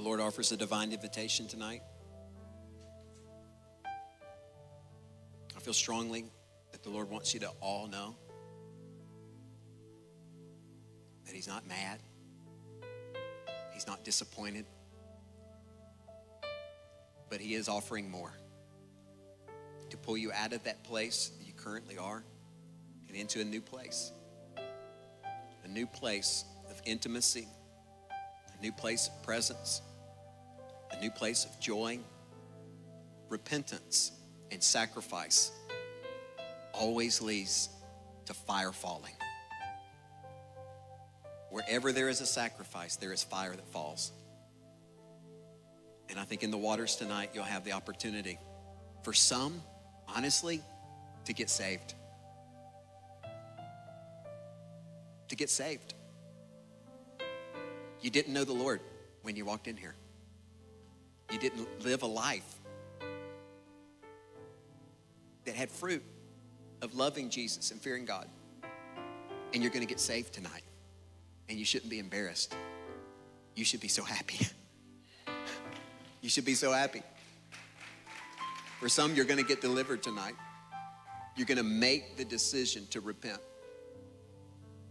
Lord offers a divine invitation tonight. I feel strongly that the Lord wants you to all know that He's not mad, He's not disappointed, but He is offering more to pull you out of that place that you currently are and into a new place. A new place of intimacy, a new place of presence, a new place of joy, repentance, and sacrifice always leads to fire falling. Wherever there is a sacrifice, there is fire that falls. And I think in the waters tonight, you'll have the opportunity for some, honestly, to get saved. To get saved. You didn't know the Lord when you walked in here. You didn't live a life that had fruit of loving Jesus and fearing God. And you're going to get saved tonight. And you shouldn't be embarrassed. You should be so happy. *laughs* you should be so happy. For some, you're going to get delivered tonight. You're going to make the decision to repent.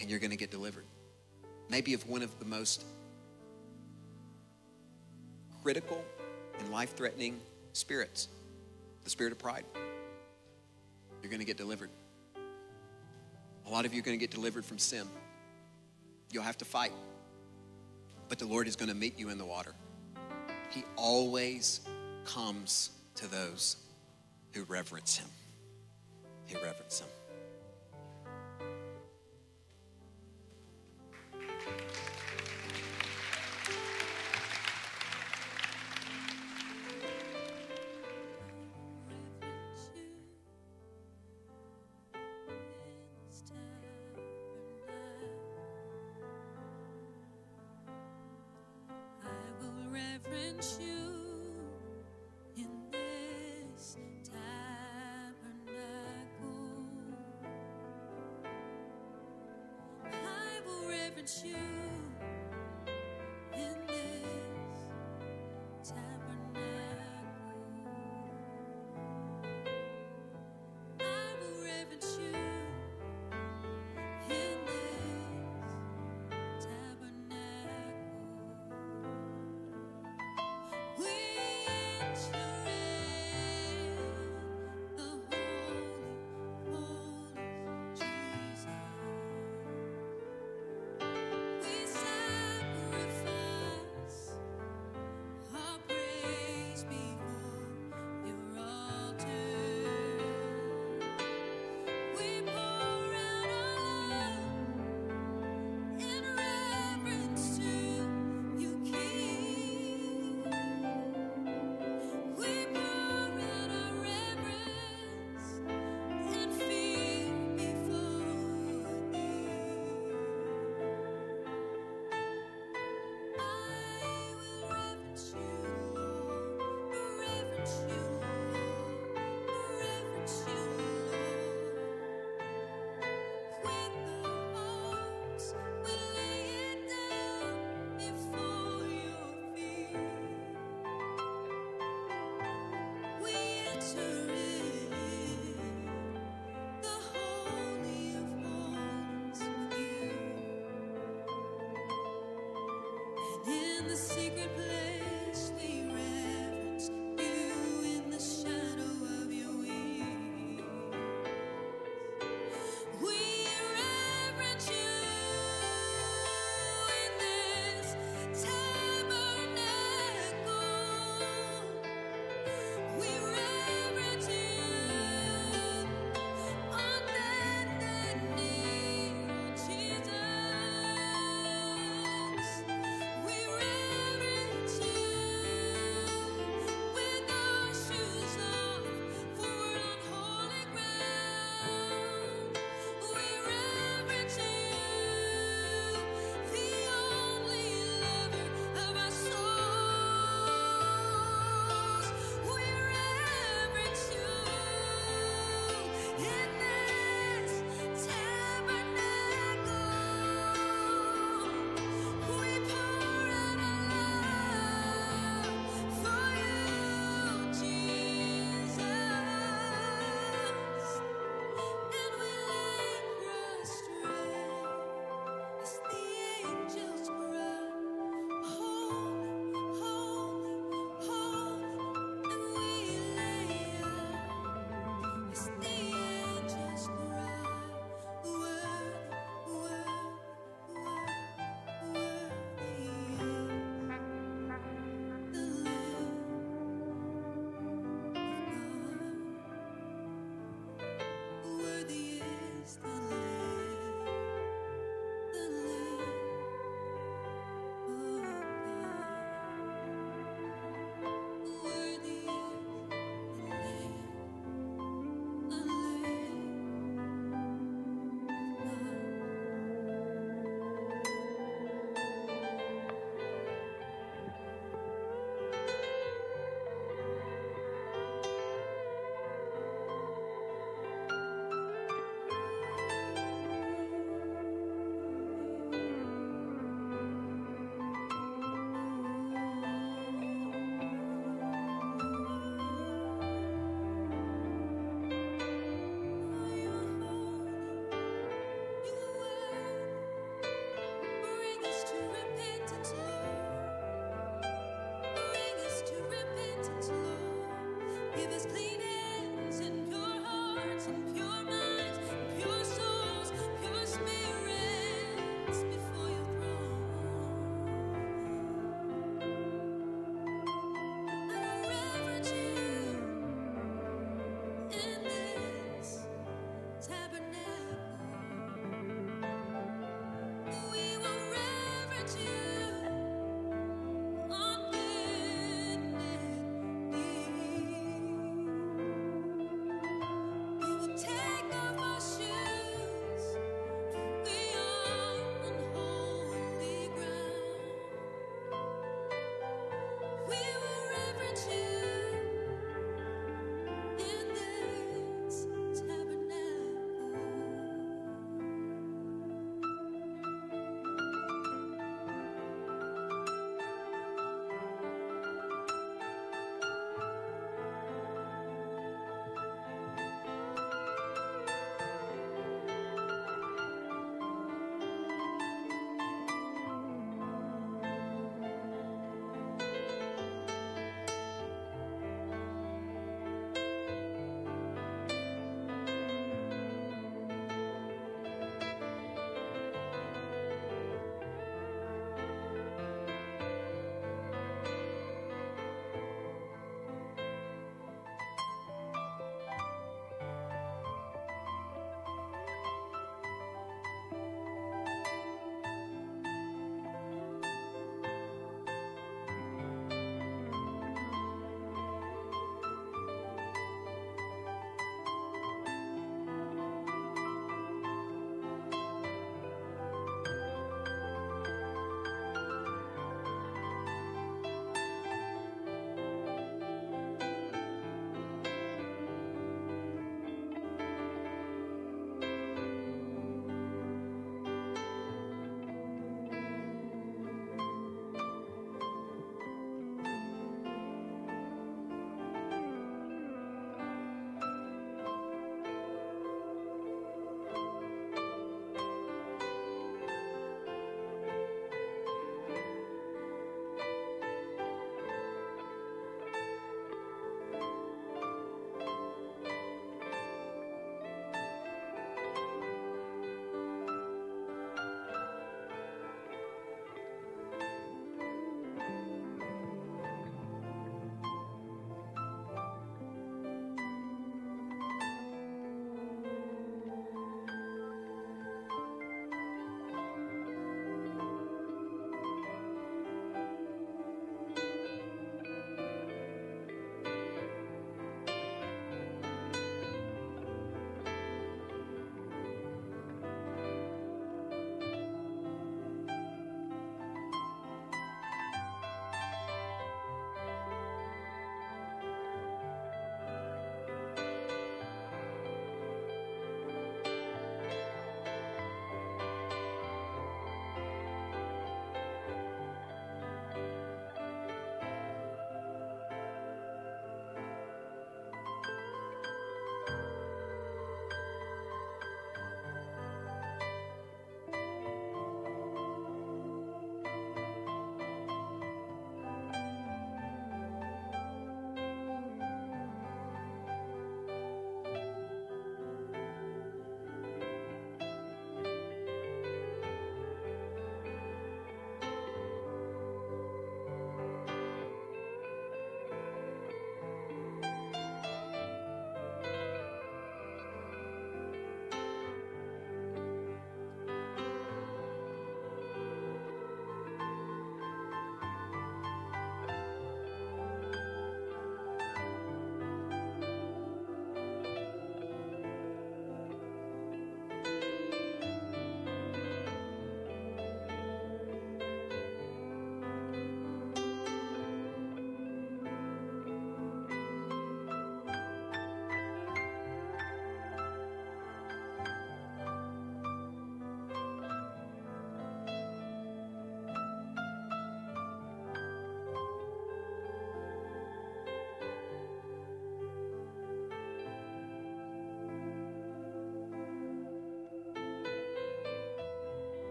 And you're going to get delivered. Maybe of one of the most critical and life threatening spirits the spirit of pride. You're going to get delivered. A lot of you are going to get delivered from sin. You'll have to fight, but the Lord is going to meet you in the water. He always comes to those who reverence Him. Who reverence Him. the secret place.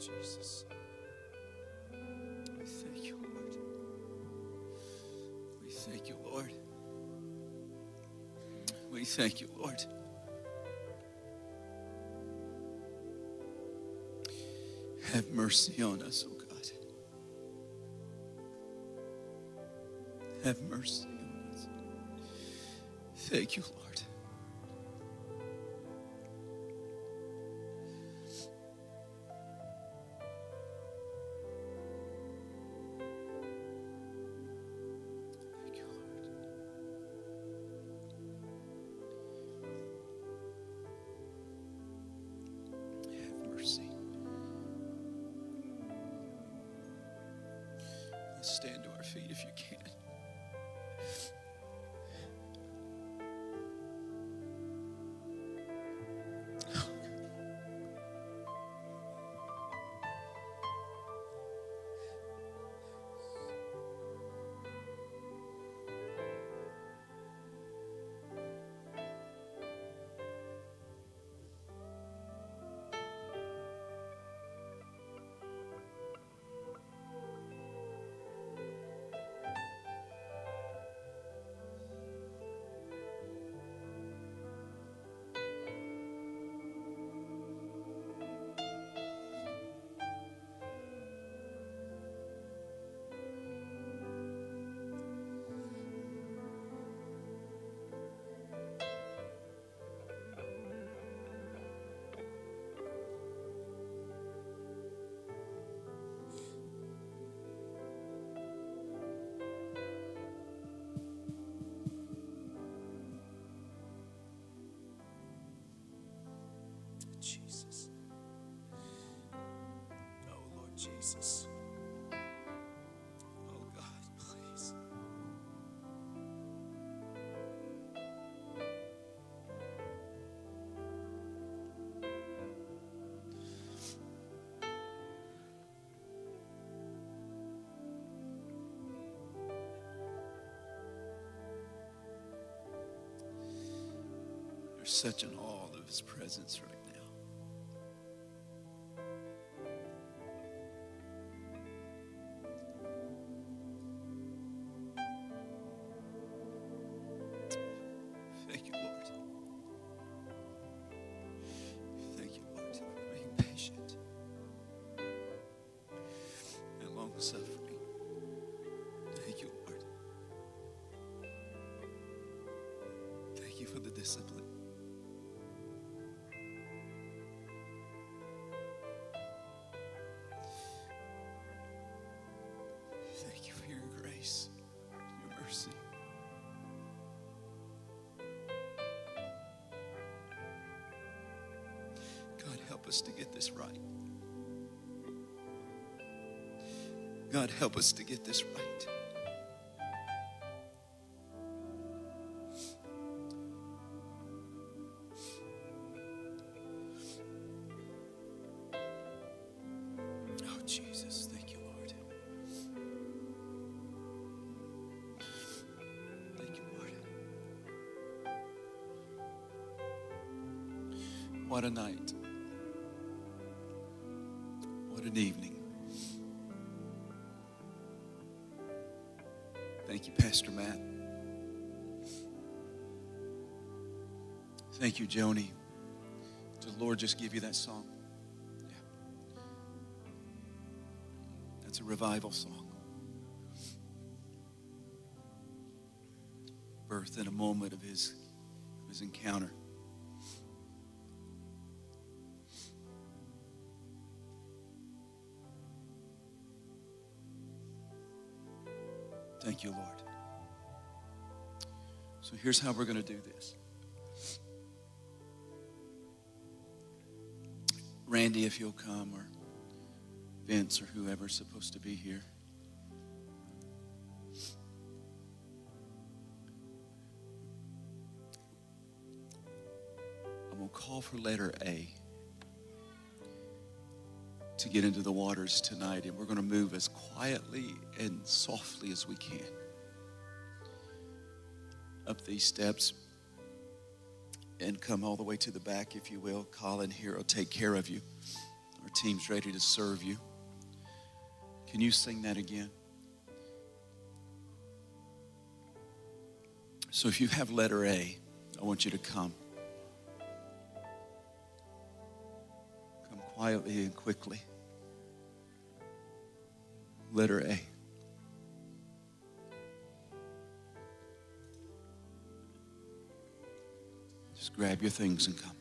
Jesus. We thank you, Lord. We thank you, Lord. We thank you, Lord. Have mercy on us, oh God. Have mercy on us. Thank you, Lord. Jesus. Oh, Lord Jesus. Oh, God, *laughs* please. There's such an awe of his presence right us to get this right. God, help us to get this right. Oh, Jesus, thank you, Lord. Thank you, Lord. What a night. Matt. Thank you, Joni. Did the Lord just give you that song? Yeah. That's a revival song. Birth in a moment of his, of his encounter. Here's how we're going to do this. Randy, if you'll come, or Vince, or whoever's supposed to be here. I'm going to call for letter A to get into the waters tonight, and we're going to move as quietly and softly as we can up these steps and come all the way to the back, if you will. Colin here will take care of you. Our team's ready to serve you. Can you sing that again? So if you have letter A, I want you to come. Come quietly and quickly. Letter A. grab your things and come.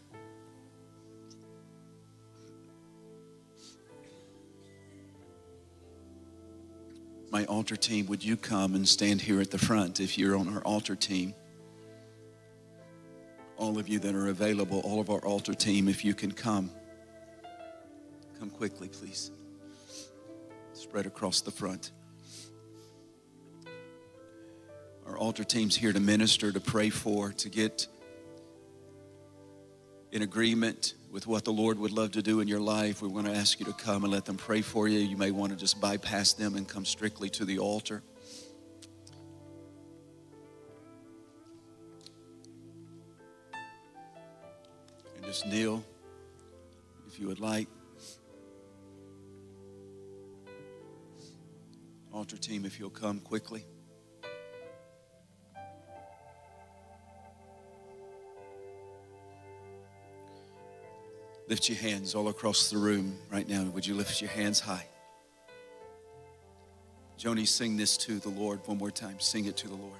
My altar team, would you come and stand here at the front if you're on our altar team? All of you that are available, all of our altar team, if you can come. Come quickly, please. Spread across the front. Our altar team's here to minister, to pray for, to get in agreement with what the Lord would love to do in your life. We want to ask you to come and let them pray for you. You may want to just bypass them and come strictly to the altar. And just kneel if you would like. Altar team, if you'll come quickly. Lift your hands all across the room right now. Would you lift your hands high? Joni, sing this to the Lord one more time. Sing it to the Lord.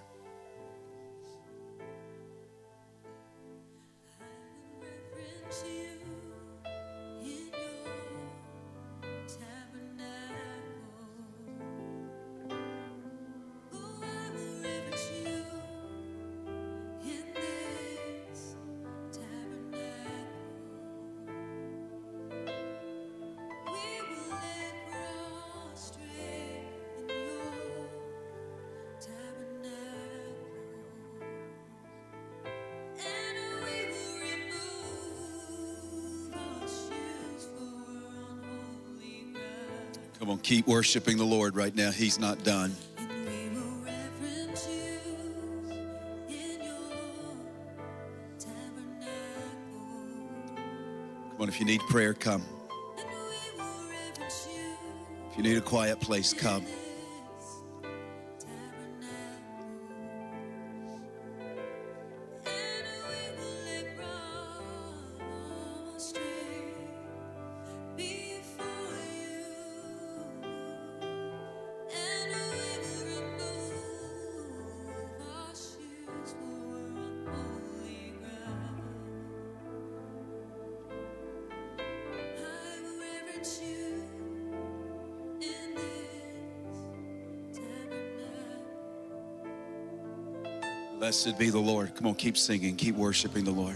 Keep worshiping the Lord right now. He's not done. Come on, if you need prayer, come. If you need a quiet place, come. Blessed be the Lord. Come on, keep singing, keep worshiping the Lord.